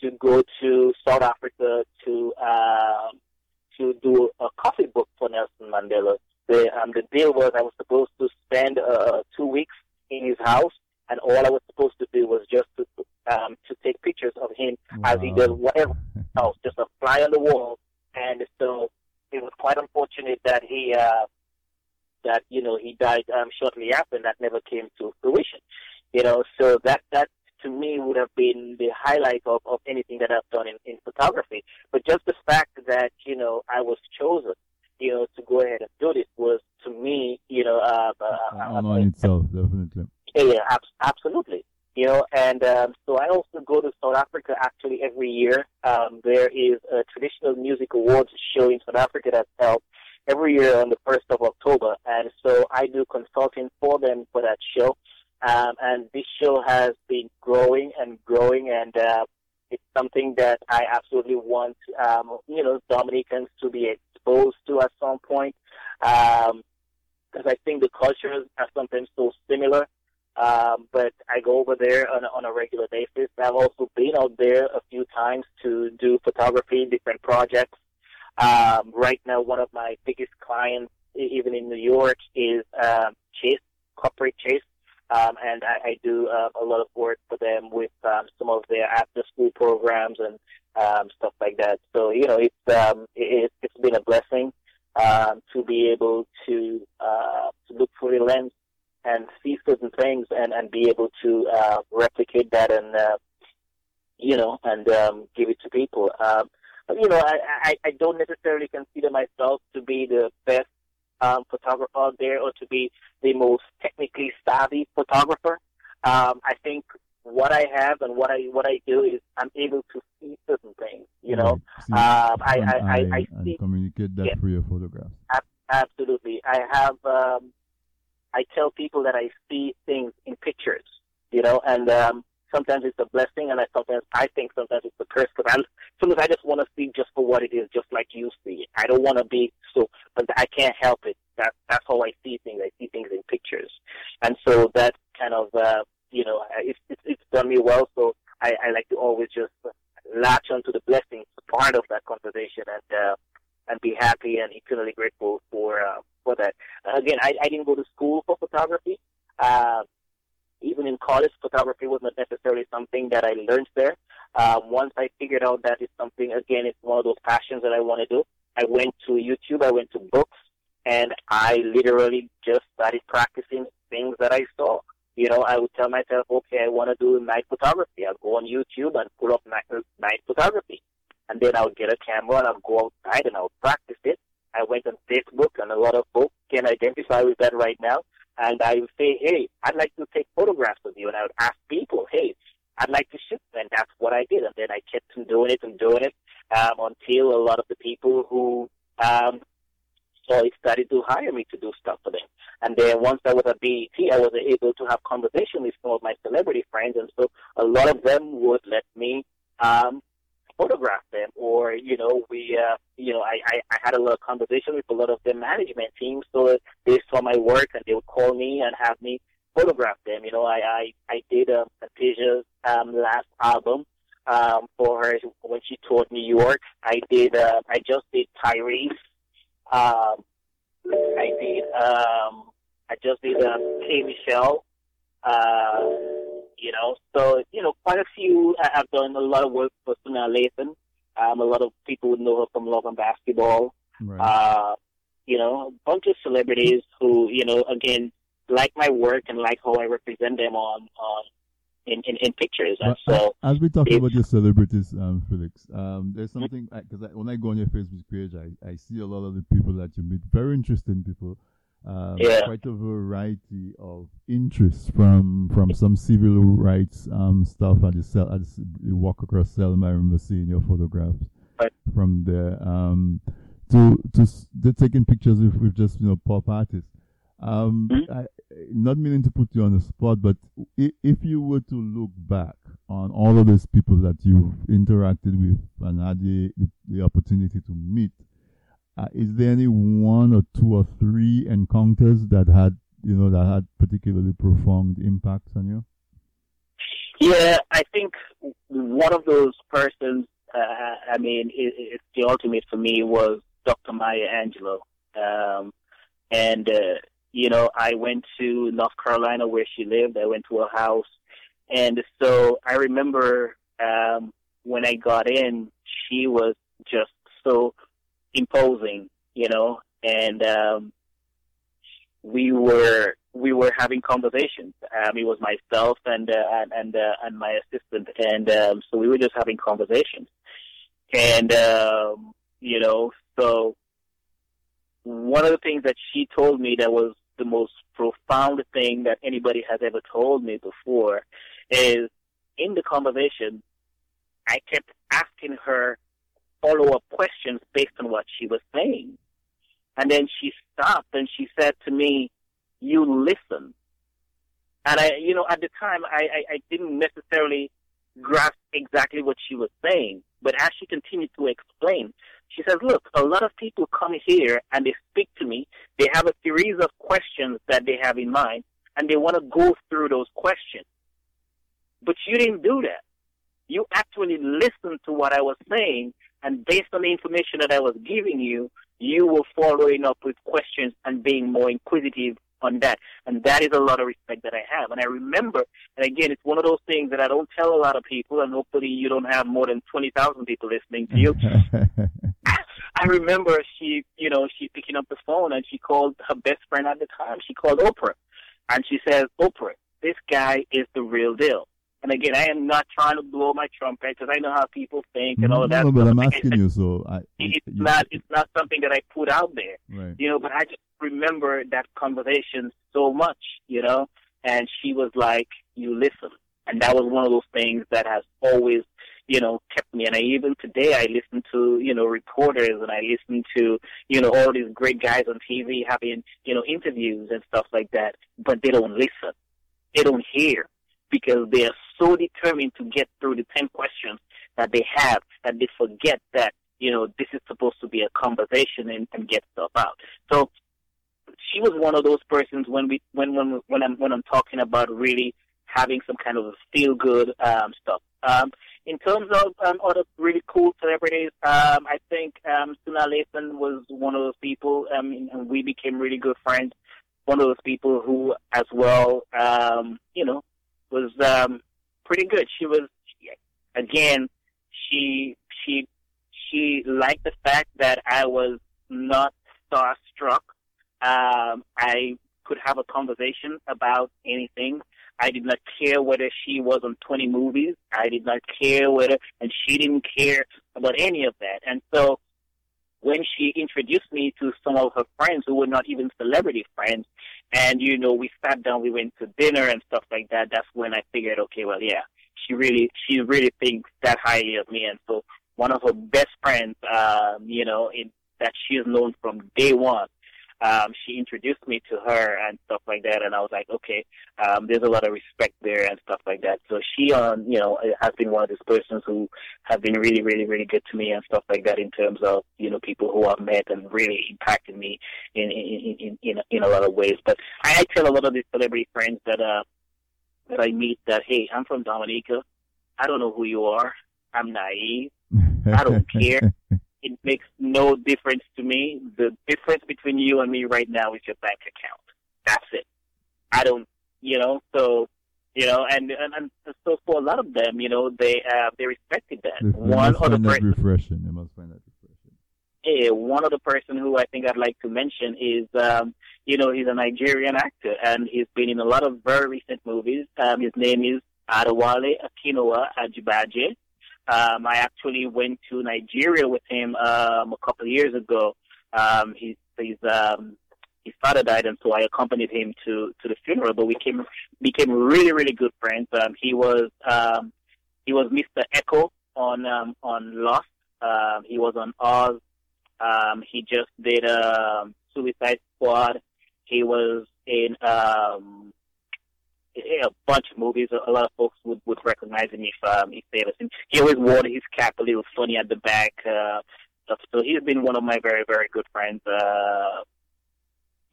S5: to go to South Africa to um, to do a coffee book for Nelson Mandela. The um, the deal was I was supposed to spend uh, two weeks in his house, and all I was supposed to do was just to um, to take pictures of him as he does whatever else, just a fly on the wall. And so it was quite unfortunate that he uh, that you know he died um, shortly after, and that never came to fruition. You know, so that that to me would have been the highlight of, of anything that I've done in, in photography. But just the fact that you know I was chosen, you know, to go ahead and do this was to me, you know, uh, uh,
S1: An
S5: uh,
S1: honor in itself, definitely.
S5: yeah, yeah, abs- absolutely. You know, and um, so I also go to South Africa actually every year. Um, there is a traditional music awards show in South Africa that's held every year on the first of October, and so I do consulting for them for that show. Um, and this show has been growing and growing, and uh, it's something that I absolutely want, um, you know, Dominicans to be exposed to at some point, because I think the cultures are sometimes so similar. Um, but I go over there on a, on a regular basis. I've also been out there a few times to do photography, different projects. Um, right now, one of my biggest clients, even in New York, is um, Chase, Corporate Chase. Um, and I, I do uh, a lot of work for them with um, some of their after-school programs and um, stuff like that. So you know, it's um, it, it's been a blessing um, to be able to uh, to look through the lens and see certain things and, and be able to uh, replicate that and uh, you know and um, give it to people. Um, but, you know, I, I, I don't necessarily consider myself to be the best um, photographer out there or to be the most technically savvy photographer. Um, I think what I have and what I what I do is I'm able to see certain things. You know,
S1: Right. See
S5: um, I, I, I, I
S1: eye
S5: see
S1: communicate that
S5: Yeah.
S1: through your photographs.
S5: Ab- Absolutely. I have, um, I tell people that I see things in pictures, you know, and um, sometimes it's a blessing, and I sometimes I think sometimes it's a curse. Because I sometimes I just want to see just for what it is, just like you see it. I don't want to be so, but I can't help it. That that's how I see things. I see things in pictures, and so that kind of, uh, you know, it's it's, it's done me well. So I, I like to always just latch onto the blessings part of that conversation and. Uh, and be happy and eternally grateful for uh, for that. Again, I, I didn't go to school for photography. Uh, even in college, photography was not necessarily something that I learned there. Um, once I figured out that it's something, again, it's one of those passions that I want to do. I went to YouTube, I went to books, and I literally just started practicing things that I saw. You know, I would tell myself, okay, I want to do night photography. I'll go on YouTube and pull up night, night photography and then I'll get a camera and I'll go outside and I'll practice it. I went on Facebook and a lot of folks can identify with that right now. And I would say, hey, I'd like to take photographs of you. And I would ask people, hey, I'd like to shoot. And that's what I did. And then I kept on doing it and doing it um, until a lot of the people who um, saw it started to hire me to do stuff for them. And then once I was at BET, I was able to have conversation with some of my celebrity friends. And so a lot of them would let me um, photograph them or you know we uh you know I, I i had a of conversation with a lot of the management teams so they saw my work and they would call me and have me photograph them. You know i i i did um Fantasia um last album um for her when she toured new york. I did uh i just did tyrese um i did um i just did um k michelle uh you know. So, you know, quite a few. I- I've done a lot of work for Sanaa Lathan. Um, a lot of people would know her from Love and Basketball.
S1: Right.
S5: Uh, you know, a bunch of celebrities who, you know, again, like my work and like how I represent them on, on in, in, in pictures. And
S1: But
S5: so,
S1: as we talk about your celebrities, um, Felix, um, there's something because I, when I go on your Facebook page, I, I see a lot of the people that you meet, very interesting people. Um,
S5: Yeah.
S1: Quite a variety of interests from from some civil rights um, stuff at the cell. At you walk across Selma, I remember seeing your photographs
S5: Right.
S1: from there. Um, to to they're taking pictures with, with just you know pop artists. Um,
S5: Mhm.
S1: I, not meaning to put you on the spot, but i- if you were to look back on all of those people that you've interacted with and had the, the, the opportunity to meet, uh, is there any one or two or three encounters that had, you know, that had particularly profound impacts on you?
S5: yeah, I think one of those persons, uh, I mean, it, it's the ultimate for me was Dr. Maya Angelou. Um, and, uh, you know, I went to North Carolina where she lived. I went to her house. And so I remember um, when I got in, she was just so imposing, you know, and um, we were we were having conversations. Um, it was myself and uh, and uh, and my assistant, and um, so we were just having conversations. And um, you know, so one of the things that she told me that was the most profound thing that anybody has ever told me before is in the conversation, I kept asking her follow up questions based on what she was saying. And then she stopped and she said to me, You listen. And I, you know, at the time, I, I, I didn't necessarily grasp exactly what she was saying. But as she continued to explain, she says, Look, a lot of people come here and they speak to me. They have a series of questions that they have in mind, and they want to go through those questions. But you didn't do that. You actually listened to what I was saying, and based on the information that I was giving you, you were following up with questions and being more inquisitive on that. And that is a lot of respect that I have. And I remember, and again, it's one of those things that I don't tell a lot of people, and hopefully you don't have more than 20,000 people listening to you. I remember she, you know, she picking up the phone and she called her best friend at the time. She called Oprah, and she says, "Oprah, this guy is the real deal." And again, I am not trying to blow my trumpet because I know how people think and all of that.
S1: no, but. I'm
S5: I
S1: asking you, so I,
S5: It's
S1: you-
S5: not. It's not something that I put out there,
S1: right.
S5: you know. But I just remember that conversation so much, you know. And she was like, "You listen." And that was one of those things that has always, you know, kept me. And I even today I listen to, you know, reporters and I listen to, you know, all these great guys on TV having, you know, interviews and stuff like that. But they don't listen. They don't hear because they are so determined to get through the 10 questions that they have that they forget that, you know, this is supposed to be a conversation and, and get stuff out. So she was one of those persons when we when when when I'm when I'm talking about really having some kind of feel good um, stuff. Um, in terms of um, other really cool celebrities, um, I think um, Sanaa Lathan was one of those people, um, and we became really good friends. One of those people who, as well, um, you know, was um, pretty good. She was, again, she she she liked the fact that I was not starstruck um, I could have a conversation about anything. I did not care whether she was on 20 movies. I did not care whether, and she didn't care about any of that. And so when she introduced me to some of her friends who were not even celebrity friends, and you know, we sat down, we went to dinner and stuff like that, that's when I figured, okay, well, yeah, she really, she really thinks that highly of me. And so one of her best friends, um, you know, in, that she has known from day one, um, she introduced me to her and stuff like that, and I was like, okay, um, there's a lot of respect there and stuff like that. So she, um, you know, has been one of these persons who have been really, really, really good to me and stuff like that in terms of, you know, people who I've met and really impacted me in in in in, in a lot of ways. But I, I tell a lot of these celebrity friends that uh that I meet that, hey, I'm from Dominica. I don't know who you are. I'm naive. I don't care. It makes no difference to me. The difference between you and me right now is your bank account. That's it. I don't, you know, so, you know, and, and, and so for a lot of them, you know, they, uh, they respected that.
S1: They,
S5: One other person,
S1: refreshing. They must find that refreshing.
S5: eh, one other person who I think I'd like to mention is, um, you know, he's a Nigerian actor and he's been in a lot of very recent movies. Um, his name is Adewale Akinoa Ajibaje. Um, I actually went to Nigeria with him um, a couple of years ago. Um, he's, he's um, his father died, and so I accompanied him to to the funeral. But we came became really really good friends. Um, he was um, he was Mr. Eko on um, on Lost. Um, he was on Oz. Um, he just did um, Suicide Squad. He was in um, a bunch of movies. A lot of folks would, would recognize him if um, if they ever seen. He always wore his cap a little funny at the back. Uh, stuff. So he's been one of my very very good friends. Uh,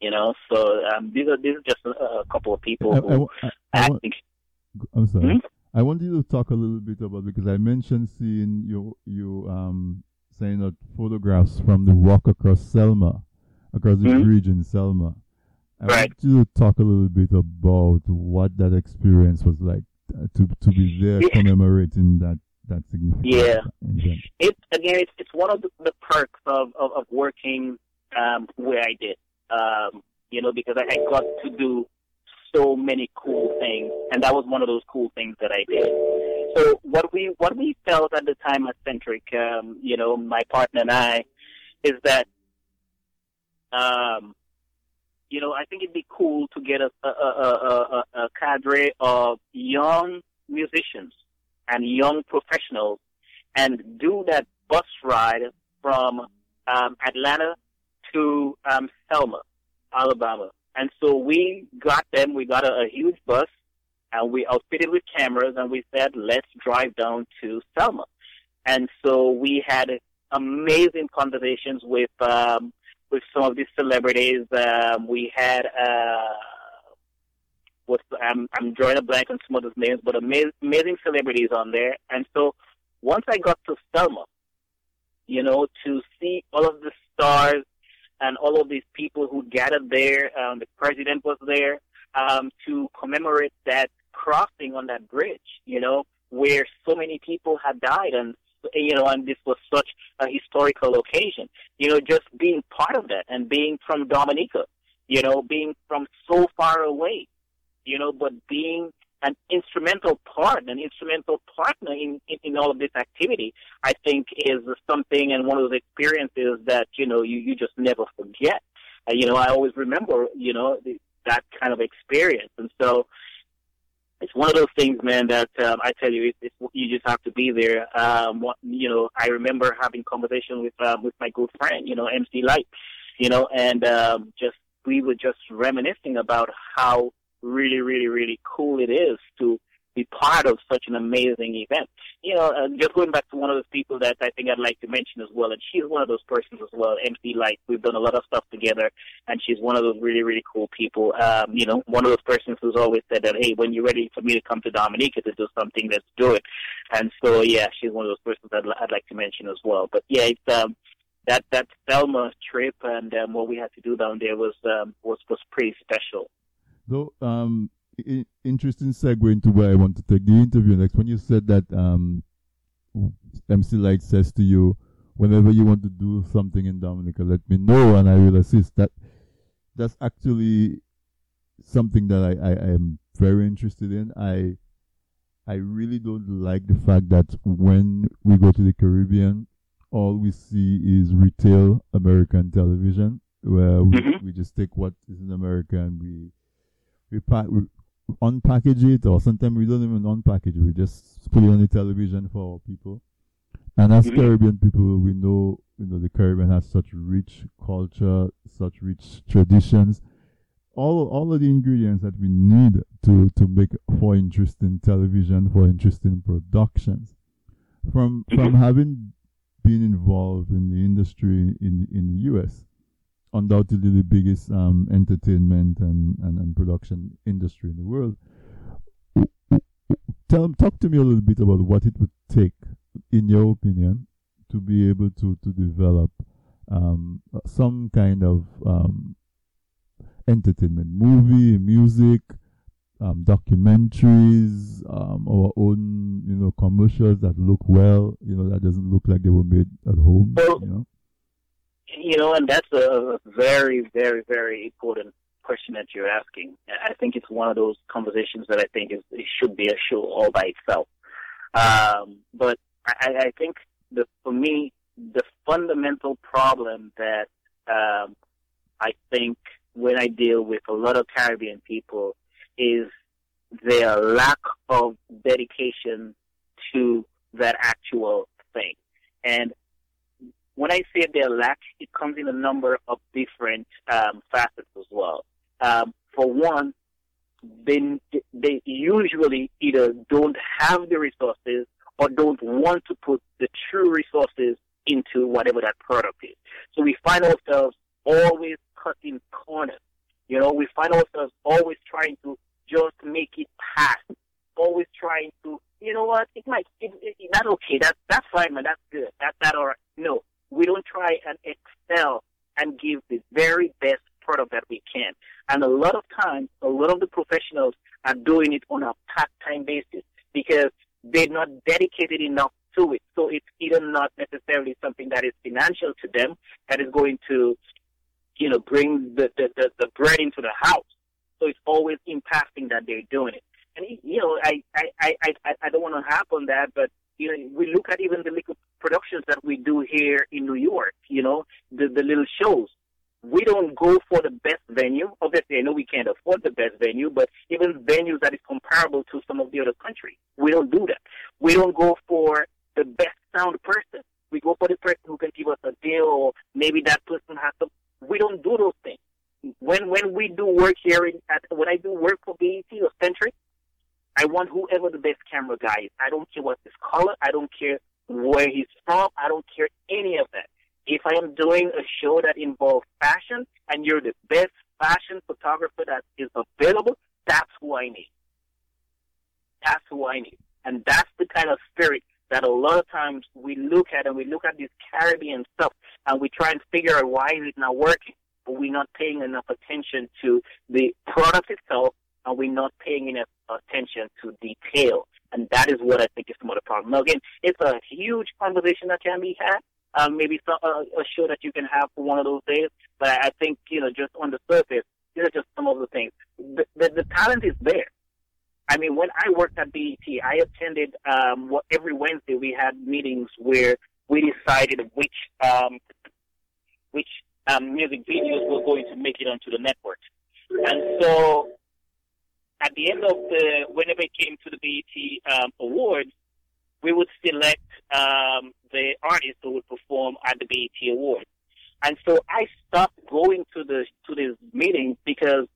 S5: you know, so um, these are these are just a, a couple of people
S1: I, I
S5: who
S1: wa- I- I
S5: I think.
S1: I'm sorry.
S5: Hmm?
S1: I want to talk a little bit about because I mentioned seeing you you um saying that photographs from the walk across Selma, across the
S5: Mhm.
S1: bridge in Selma. I
S5: Right.
S1: want you to talk a little bit about what that experience was like uh, to to be there
S5: Yeah.
S1: commemorating that that significant
S5: Yeah.
S1: event.
S5: it again it's it's one of the, the perks of, of, of working um where I did. Um, you know, because I, I got to do so many cool things and that was one of those cool things that I did. So what we what we felt at the time at Centric, um, you know, my partner and I, is that um you know, I think it'd be cool to get a a, a, a, a, cadre of young musicians and young professionals and do that bus ride from um, Atlanta to um, Selma, Alabama. And so we got them. We got a, a huge bus, and we outfitted with cameras, and we said, "Let's drive down to Selma." And so we had amazing conversations with um, with some of these celebrities. Um, we had uh, what's I'm I'm drawing a blank on some of those names, but amazing, amazing celebrities on there. And so once I got to Selma, you know, to see all of the stars and all of these people who gathered there, um, the president was there um, to commemorate that crossing on that bridge, you know, where so many people had died and you know, and this was such a historical occasion. You know, just being part of that and being from Dominica, you know, being from so far away, you know, but being an instrumental part, an instrumental partner in, in, in all of this activity, I think is something and one of those experiences that, you know, you, you just never forget. Uh, you know, I always remember, you know, the, that kind of experience. And so it's one of those things, man, that um, I tell you, it's, it's, you just have to be there. Um, what, you know, I remember having conversation with um, with my good friend, you know, MC Lyte, you know, and um, just we were just reminiscing about how really, really, really cool it is to be part of such an amazing event. You know, uh, just going back to one of those people that I think I'd like to mention as well, and she's one of those persons as well, MC Lyte. We've done a lot of stuff together, and she's one of those really, really cool people. Um, you know, one of those persons who's always said that, hey, when you're ready for me to come to Dominica to do something, let's do it. And so, yeah, she's one of those persons I'd, I'd like to mention as well. But yeah, it's um, that that Selma trip and um, what we had to do down there was um, was was pretty special.
S1: Though, um, interesting segue into where I want to take the interview next. When you said that um, MC Lyte says to you, whenever you want to do something in Dominica, let me know and I will assist. That that's actually something that I, I, I am very interested in. I I really don't like the fact that when we go to the Caribbean, all we see is retail American television, where we,
S5: Mhm.
S1: we just take what is in America and we we, pack, we unpackage it, or sometimes we don't even unpackage it. We just put it on the television for our people. And as
S5: Mhm.
S1: Caribbean people, we know you know the Caribbean has such rich culture, such rich traditions. All all of the ingredients that we need to to make for interesting television, for interesting productions. From from
S5: Mhm.
S1: having been involved in the industry in in the US, undoubtedly the biggest um, entertainment and, and, and production industry in the world. Tell talk to me a little bit about what it would take, in your opinion, to be able to to develop um, some kind of um, entertainment, movie, music, um, documentaries, um, our own you know commercials that look well, you know that doesn't look like they were made at home,
S5: Well,
S1: you know.
S5: You know, and that's a very, very, very important question that you're asking. I think it's one of those conversations that I think is it should be a show all by itself. Um, but I, I think the for me the fundamental problem that um, I think when I deal with a lot of Caribbean people is their lack of dedication to that actual thing. And when I say their lack, it comes in a number of different um, facets as well. Um, for one, they, they usually either don't have the resources or don't want to put the true resources into whatever that product is. So we find ourselves always cutting corners. You know, we find ourselves always trying to just make it pass. Always trying to, you know what? It might, it, it, okay. That's that's fine, man. That's good. That's that all right. No, we don't try and excel and give the very best product that we can. And a lot of times, a lot of the professionals are doing it on a part-time basis because they're not dedicated enough to it. So it's either not necessarily something that is financial to them that is going to, you know, bring the, the, the, the bread into the house. So it's always in passing that they're doing it. And, you know, I, I, I, I, I don't want to harp on that, but, you know, we look at even the little productions that we do here in New York, you know, the, the little shows. We don't go for the best venue. Obviously, I know we can't afford the best venue, but even venues that is comparable to some of the other countries, we don't do that. We don't go for the best sound person. We go for the person who can give us a deal, or maybe that person has some. We don't do those things. When when we do work here, in, at, when I do work for BET or Centric, I want whoever the best camera guy is. I don't care what his color. I don't care where he's from. I don't care any of that. If I am doing a show that involves fashion and you're the best fashion photographer that is available, that's who I need. That's who I need. And that's the kind of spirit that a lot of times we look at and we look at this Caribbean stuff and we try and figure out why is it not working, but we're not paying enough attention to the product itself and we're not paying enough attention to detail. And that is what I think is some of the problem. Now, again, it's a huge conversation that can be had. Um, maybe some, uh, a show that you can have for one of those days. But I think, you know, just on the surface, these are just some of the things. The, the, the talent is there. I mean, when I worked at BET, I attended um, what, every Wednesday we had meetings where we decided which um, which um, music videos were going to make it onto the network. And so at the end of the whenever it came to the BET um, awards, we would select um, the artists who would perform at the BET awards. And so I stopped going to the to these meetings because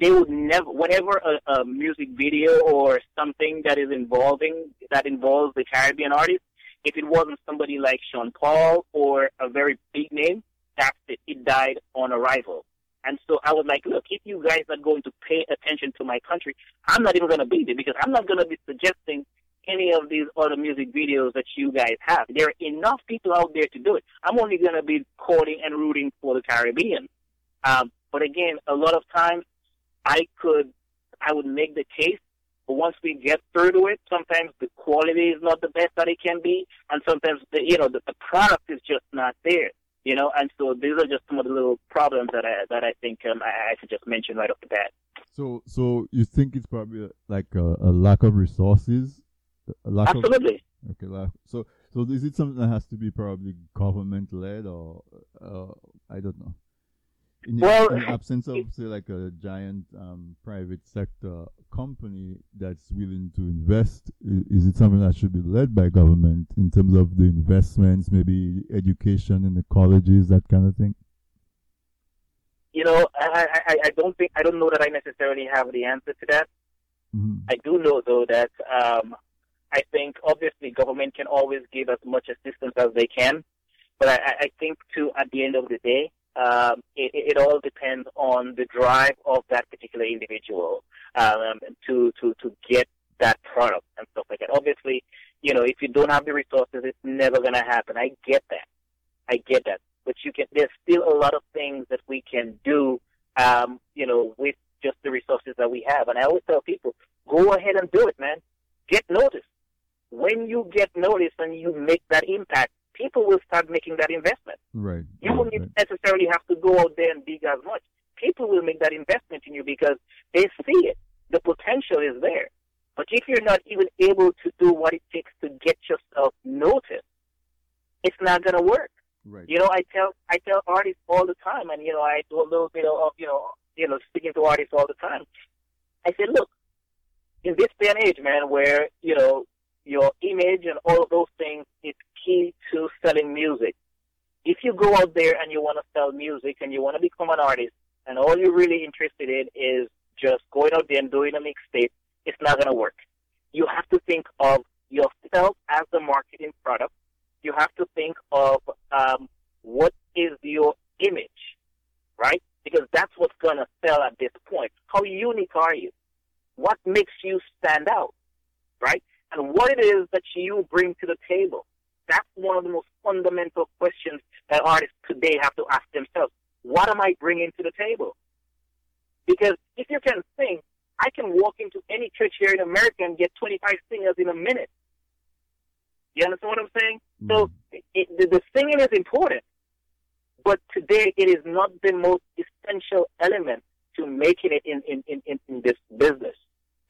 S5: they would never whenever a, a music video or something that is involving that involves the Caribbean artist, if it wasn't somebody like Sean Paul or a very big name, that's it. It died on arrival. And so I was like, look, if you guys are going to pay attention to my country, I'm not even going to be there because I'm not going to be suggesting any of these other music videos that you guys have. There are enough people out there to do it. I'm only going to be calling and rooting for the Caribbean. Um, but again, a lot of times I could, I would make the case, but once we get through to it, sometimes the quality is not the best that it can be, and sometimes the, you know, the, the product is just not there. You know, and so these are just some of the little problems that I that I think um, I, I should just mention right off the bat.
S1: So, so you think it's probably like a, a lack of resources, a lack
S5: Absolutely.
S1: of okay. Lack, so, so is it something that has to be probably government led or uh, I don't know. In,
S5: Well,
S1: in absence of say like a giant um, private sector company that's willing to invest, is it something that should be led by government in terms of the investments, maybe education in the colleges, that kind of thing?
S5: You know, I, I, I- don't think I don't know that I necessarily have the answer to that.
S1: hmm
S5: I do know though that um, I think obviously government can always give as much assistance as they can, but I I think too at the end of the day, um, it, it all depends on the drive of that particular individual um, to to to get that product and stuff like that. Obviously, you know, if you don't have the resources, it's never going to happen. I get that. I get that. But you can. There's still a lot of things that we can do. Um, you know, with just the resources that we have. And I always tell people, go ahead and do it, man. Get noticed. When you get noticed and you make that impact, people will start making that investment.
S1: Right.
S5: You
S1: right,
S5: won't
S1: right.
S5: necessarily have to go out there and dig as much. People will make that investment in you because they see it. The potential is there. But if you're not even able to do what it takes to get yourself noticed, it's not going to work.
S1: Right.
S5: You know, I tell I tell artists all the time, and you know, I do a little bit of you know, you know, speaking to artists all the time. I said, look, in this day and age, man, where you know your image and all of those things is key to selling music. If you go out there and you want to sell music and you want to become an artist, and all you're really interested in is just going out there and doing a mixtape, it's not going to work. You have to think of yourself as the marketing product. You have to think of um, what is your image, right? Because that's what's going to sell at this point. How unique are you? What makes you stand out, right? And what it is that you bring to the table. That's one of the most fundamental questions that artists today have to ask themselves. What am I bringing to the table? Because if you can sing, I can walk into any church here in America and get 25 singers in a minute. You understand what I'm saying? So mm. it, the, the singing is important, but today it is not the most essential element to making it in, in, in, in, in this business.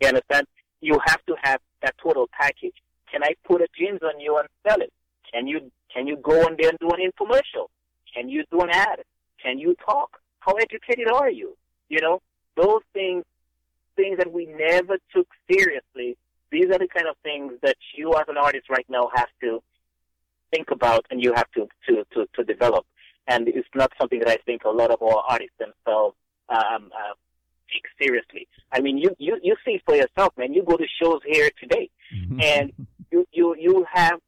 S5: You understand? You have to have that total package. Can I put a jeans on you and sell it? Can you can you go on there and do an infomercial? Can you do an ad? Can you talk? How educated are you? You know, those things things that we never took seriously. These are the kind of things that you as an artist right now have to think about and you have to, to, to, to develop. And it's not something that I think a lot of our artists themselves um, uh, take seriously. I mean, you, you, you see for yourself, man. You go to shows here today, and you, you, you have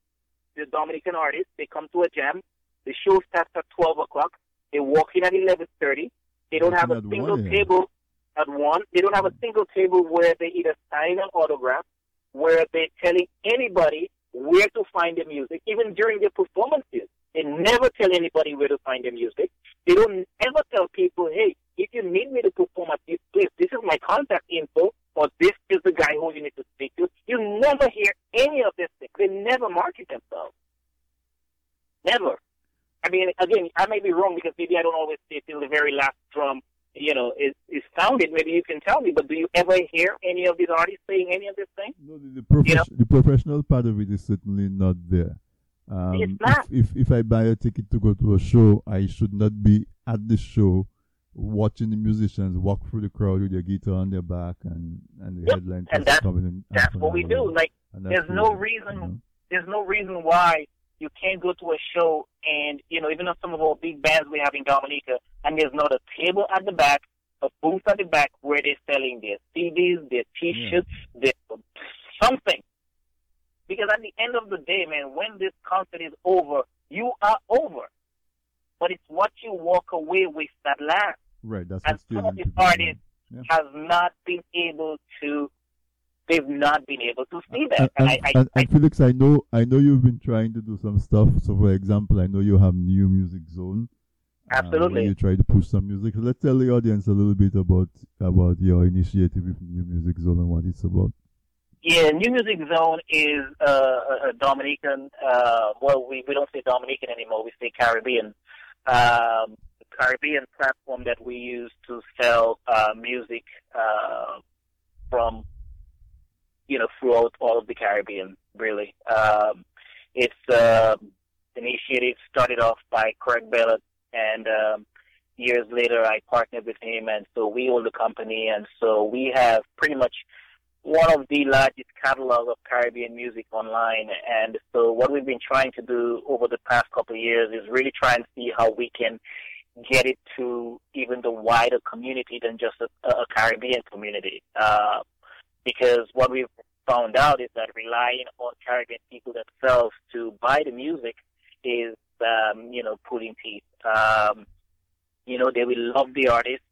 S5: the Dominican artists. They come to a jam. The show starts at 12 o'clock. They walk in at 11.30. They don't have a single
S1: 1 a.m.
S5: table at one. They don't have a single table where they either sign an autograph, where they're telling anybody where to find the music, even during their performances. They never tell anybody where to find their music. They don't ever tell people, hey, if you need me to perform at this place, this is my contact info, or this is the guy who you need to speak to. You never hear any of this thing. They never market themselves. Never. I mean, again, I may be wrong because maybe I don't always stay till the very last drum, you know, is, is sounded. Maybe you can tell me, but do you ever hear any of these artists saying any of this thing?
S1: No, the, the,
S5: You know?
S1: the professional part of it is certainly not there. Um,
S5: It's not.
S1: If, if if I buy a ticket to go to a show, I should not be at the show watching the musicians walk through the crowd with their guitar on their back and and the
S5: Yep,
S1: headline
S5: and that's-
S1: coming in.
S5: That's what we do. Like there's no
S1: cool,
S5: reason
S1: you know?
S5: there's no reason why you can't go to a show and you know even on some of our big bands we have in Dominica and there's not a table at the back, a booth at the back where they're selling their CDs, their T-shirts, their something. Because at the end of the day, man, when this concert is over, you are over. But it's what you walk away with that lasts.
S1: Right, that's
S5: And some of
S1: need
S5: the
S1: to
S5: artists
S1: Yeah.
S5: Has not been able to. They've not been able to see that.
S1: And,
S5: And, I, I,
S1: and, Felix, I know, I know you've been trying to do some stuff. So, for example, I know you have New Music Zone. uh,
S5: Absolutely.
S1: where you try to push some music. So let's tell the audience a little bit about about your initiative with New Music Zone and what it's about.
S5: Yeah, New Music Zone is uh, a a Dominican. Uh, well, we, we don't say Dominican anymore. We say Caribbean. Um, the Caribbean platform that we use to sell uh, music uh, from, you know, throughout all of the Caribbean. Really, um, it's uh, initiative started off by Craig Bellett, and um, years later I partnered with him, and so we own the company, and so we have pretty much one of the largest catalog of Caribbean music online. And so what we've been trying to do over the past couple of years is really try and see how we can get it to even the wider community than just a, a Caribbean community. Uh, because what we've found out is that relying on Caribbean people themselves to buy the music is, um, you know, pulling teeth. Um, you know, they will love the artist.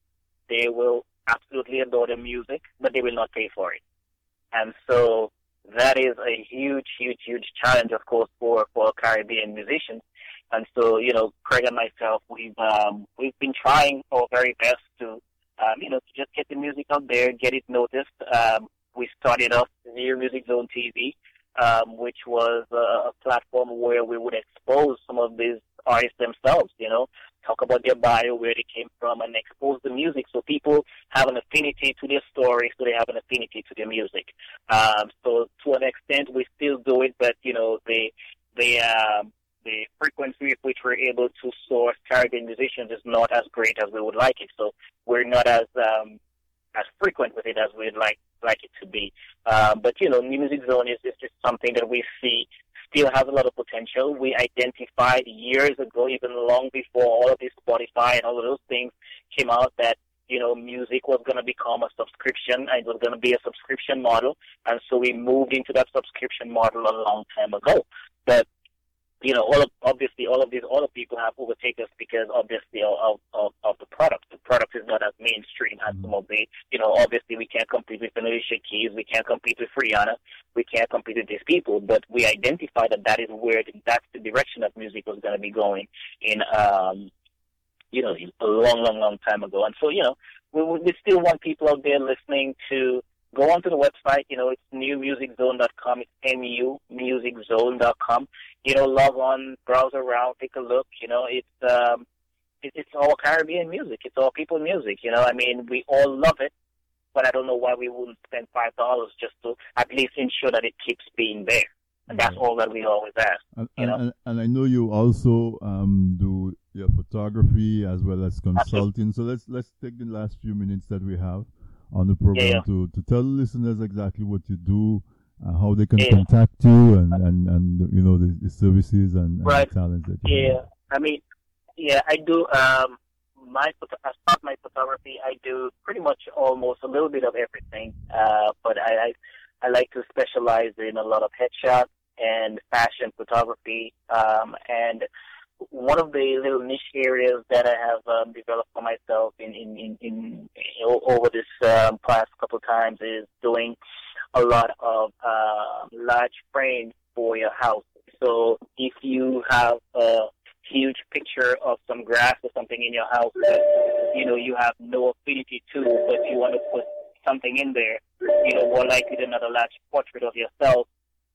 S5: They will absolutely adore the music, but they will not pay for it. And so that is a huge, huge, huge challenge, of course, for, for Caribbean musicians. And so, you know, Craig and myself, we've, um, we've been trying our very best to, um, you know, to just get the music out there, get it noticed. Um, we started off New Music Zone TV, um, which was a, a platform where we would expose some of these artists themselves, you know, talk about their bio, where they came from, and expose the music so people have an affinity to their story, so they have an affinity to their music. Um, so to an extent, we still do it, but you know, the the um, the frequency with which we're able to source Caribbean musicians is not as great as we would like it. So we're not as um, as frequent with it as we'd like like it to be. Um, but you know, Music Zone is, is just something that we see still has a lot of potential. We identified years ago, even long before all of this Spotify and all of those things came out, that you know music was going to become a subscription and it was going to be a subscription model, and so we moved into that subscription model a long time ago. But you know, all of, obviously, all of these other people have overtaken us because obviously of, of, of the product. The product is not as mainstream as some of the, you know, obviously we can't compete with Alicia Keys, we can't compete with Rihanna, we can't compete with these people, but we identify that that is where, that's the direction that music was going to be going in, um, you know, a long, long, long time ago. And so, you know, we, we still want people out there listening to go onto the website. You know, it's newmusiczone.com. It's newmusiczone.com. You know, log on, browse around, take a look. You know, it's um, it, it's all Caribbean music. It's all people music. You know, I mean, we all love it, but I don't know why we wouldn't spend five dollars just to at least ensure that it keeps being there. And that's all that we always ask.
S1: And,
S5: You know?
S1: and, and I know you also um, do your photography as well as consulting. So let's let's take the last few minutes that we have on the program
S5: Yeah, yeah.
S1: to to tell the listeners exactly what you do, uh, how they can
S5: Yeah.
S1: contact you, and and and you know the, the services and, and
S5: Right.
S1: the talents that you
S5: Yeah,
S1: have.
S5: I mean, yeah, I do. Um, my as part of my photography, I do pretty much almost a little bit of everything. Uh, but I, I I like to specialize in a lot of headshots and fashion photography. Um, and one of the little niche areas that I have um, developed for myself in in in, in over this um, past couple of times is doing a lot of uh, large frames for your house. So if you have a huge picture of some grass or something in your house that you know you have no affinity to, but you want to put something in there, you know, more likely than not a large portrait of yourself,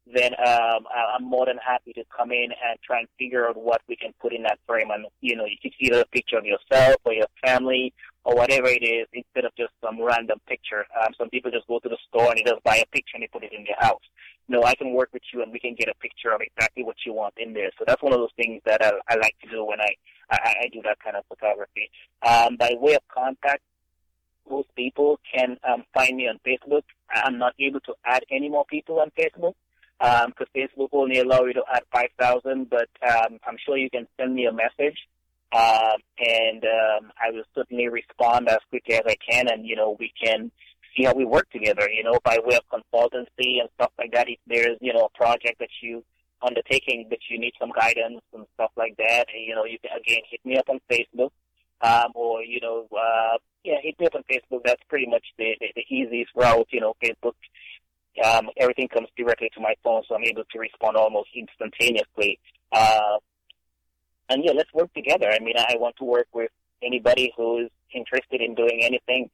S5: then um, I'm more than happy to come in and try and figure out what we can put in that frame. And you know, you can see a picture of yourself or your family or whatever it is, instead of just some random picture. Um, some people just go to the store and they just buy a picture and they put it in their house. No, I can work with you and we can get a picture of exactly what you want in there. So that's one of those things that I, I like to do when I, I, I do that kind of photography. Um, by way of contact, most people can um, find me on Facebook. I'm not able to add any more people on Facebook because Facebook only allow you to add 5,000, but um, I'm sure you can send me a message. Um, and um, I will certainly respond as quickly as I can, and you know we can see how we work together. You know, by way of consultancy and stuff like that. If there's you know a project that you undertaking that you need some guidance and stuff like that, and, you know, you can again hit me up on Facebook, um, or you know, uh, yeah, hit me up on Facebook. That's pretty much the, the, the easiest route. You know, Facebook. Um, everything comes directly to my phone, so I'm able to respond almost instantaneously. Uh, and yeah, let's work together. I mean, I want to work with anybody who's interested in doing anything.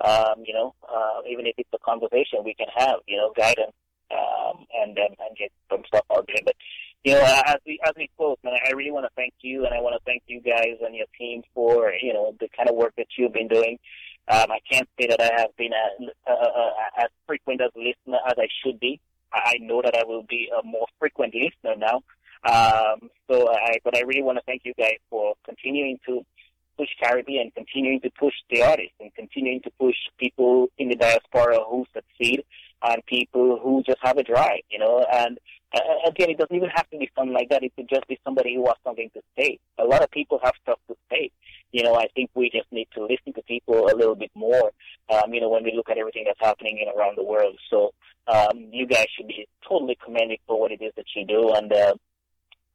S5: Um, you know, uh, even if it's a conversation we can have, you know, guidance, um, and, um, and get some stuff out there. But, you know, as we, as we close, man, I really want to thank you and I want to thank you guys and your team for, you know, the kind of work that you've been doing. Um, I can't say that I have been a, as frequent as a listener as I should be. I know that I will be a more frequent listener now. Um, so I, but I really want to thank you guys for continuing to push Caribbean, and continuing to push the artists, and continuing to push people in the diaspora who succeed, and people who just have a drive, you know. And uh, again, it doesn't even have to be something like that. It could just be somebody who has something to say. A lot of people have stuff to say. You know, I think we just need to listen to people a little bit more. Um, you know, when we look at everything that's happening in around the world. So um, you guys should be totally commended for what it is that you do, and uh,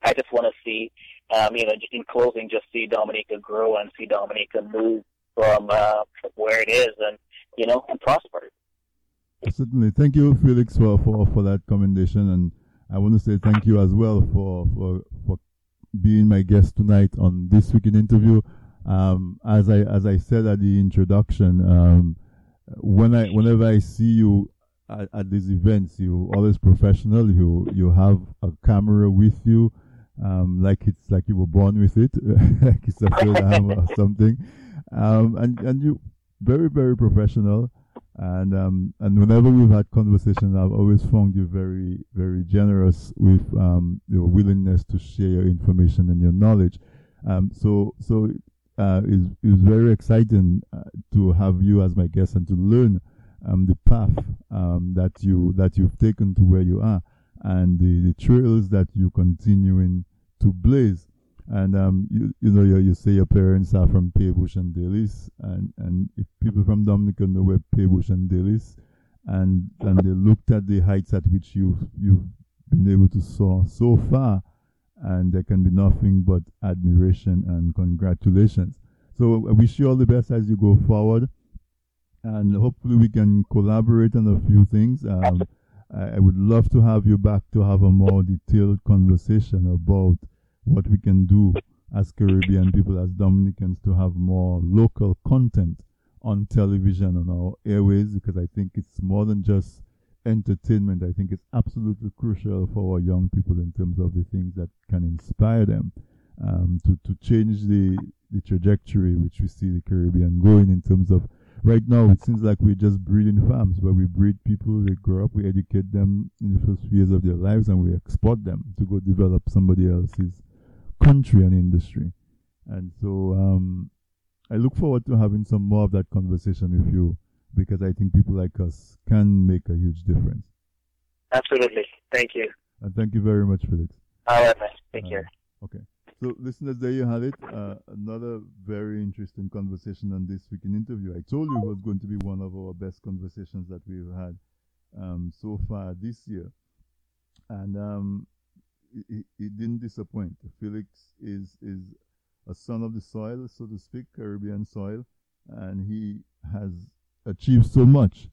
S5: I just want to see, um, you know, in closing, just see Dominica grow and see Dominica move from uh, where it is, and you know, and prosper.
S1: Certainly. Thank you, Felix, for, for, for that commendation. And I want to say thank you as well for, for, for being my guest tonight on this week in interview. Um, as I as I said at the introduction, um, when I whenever I see you at, at these events, you always professional. You you have a camera with you, um, like it's like you were born with it, like it's a film or something, um, and and you very very professional. And um, and whenever we've had conversations, I've always found you very very generous with um, your willingness to share your information and your knowledge. Um, so so uh, it's, it's very exciting uh, to have you as my guest and to learn um, the path um, that you that you've taken to where you are and the, the trails that you're continuing to blaze. And um, you you know you, you say your parents are from Paix Bouche and Delices, and and if people from Dominica know where Paix Bouche and Delices, and and they looked at the heights at which you you've been able to soar so far, and there can be nothing but admiration and congratulations. So I wish you all the best as you go forward, and hopefully we can collaborate on a few things. Um, I, I would love to have you back to have a more detailed conversation about what we can do as Caribbean people, as Dominicans, to have more local content on television, on our airways, because I think it's more than just entertainment. I think it's absolutely crucial for our young people in terms of the things that can inspire them um, to, to change the, the trajectory which we see the Caribbean going in terms of right now it seems like we're just breeding farms where we breed people, they grow up, we educate them in the first few years of their lives and we export them to go develop somebody else's country and industry. And so um, I look forward to having some more of that conversation with you because I think people like us can make a huge difference.
S5: Absolutely. Thank you.
S1: And thank you very much, Felix.
S5: All right, man. Take
S1: Uh,
S5: care.
S1: Okay. So, listeners, there you have it. Uh, another very interesting conversation on this week in interview. I told you it was going to be one of our best conversations that we've had um, so far this year. And um, it, it, it didn't disappoint. Felix is, is a son of the soil, so to speak, Caribbean soil, and he has achieved so much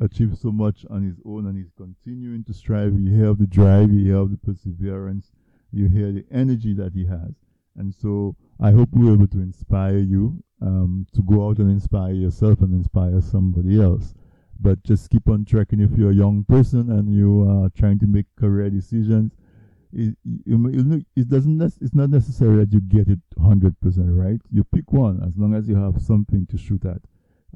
S1: achieved so much on his own and he's continuing to strive. You of the drive, you of the perseverance, you hear the energy that he has. And so I hope we're able to inspire you um, to go out and inspire yourself and inspire somebody else. But just keep on tracking if you're a young person and you are trying to make career decisions. It, you, it doesn't. It's not necessary that you get it hundred percent right. You pick one as long as you have something to shoot at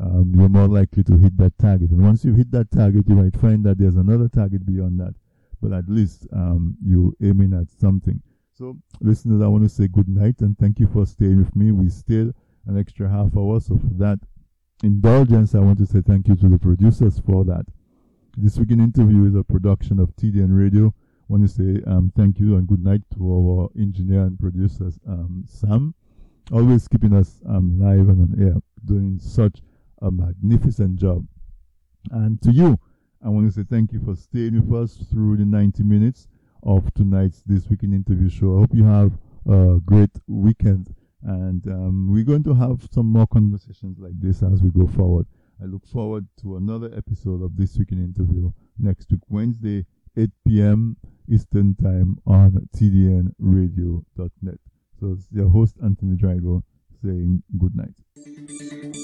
S1: um, you're more likely to hit that target. And once you hit that target, you might find that there's another target beyond that. But at least um, you're aiming at something. So, listeners, I want to say good night and thank you for staying with me. We stayed an extra half hour, so for that indulgence, I want to say thank you to the producers for that. This Week in Interview is a production of TDN Radio. I want to say um, thank you and good night to our engineer and producers, um, Sam, always keeping us um, live and on air, doing such a magnificent job. And to you, I want to say thank you for staying with us through the 90 minutes of tonight's This Week in Interview show. I hope you have a great weekend. And um, we're going to have some more conversations like this as we go forward. I look forward to another episode of This Week in Interview next week, Wednesday, 8 p.m. Eastern Time on tdnradio.net. So it's your host, Anthony Drago, saying good night.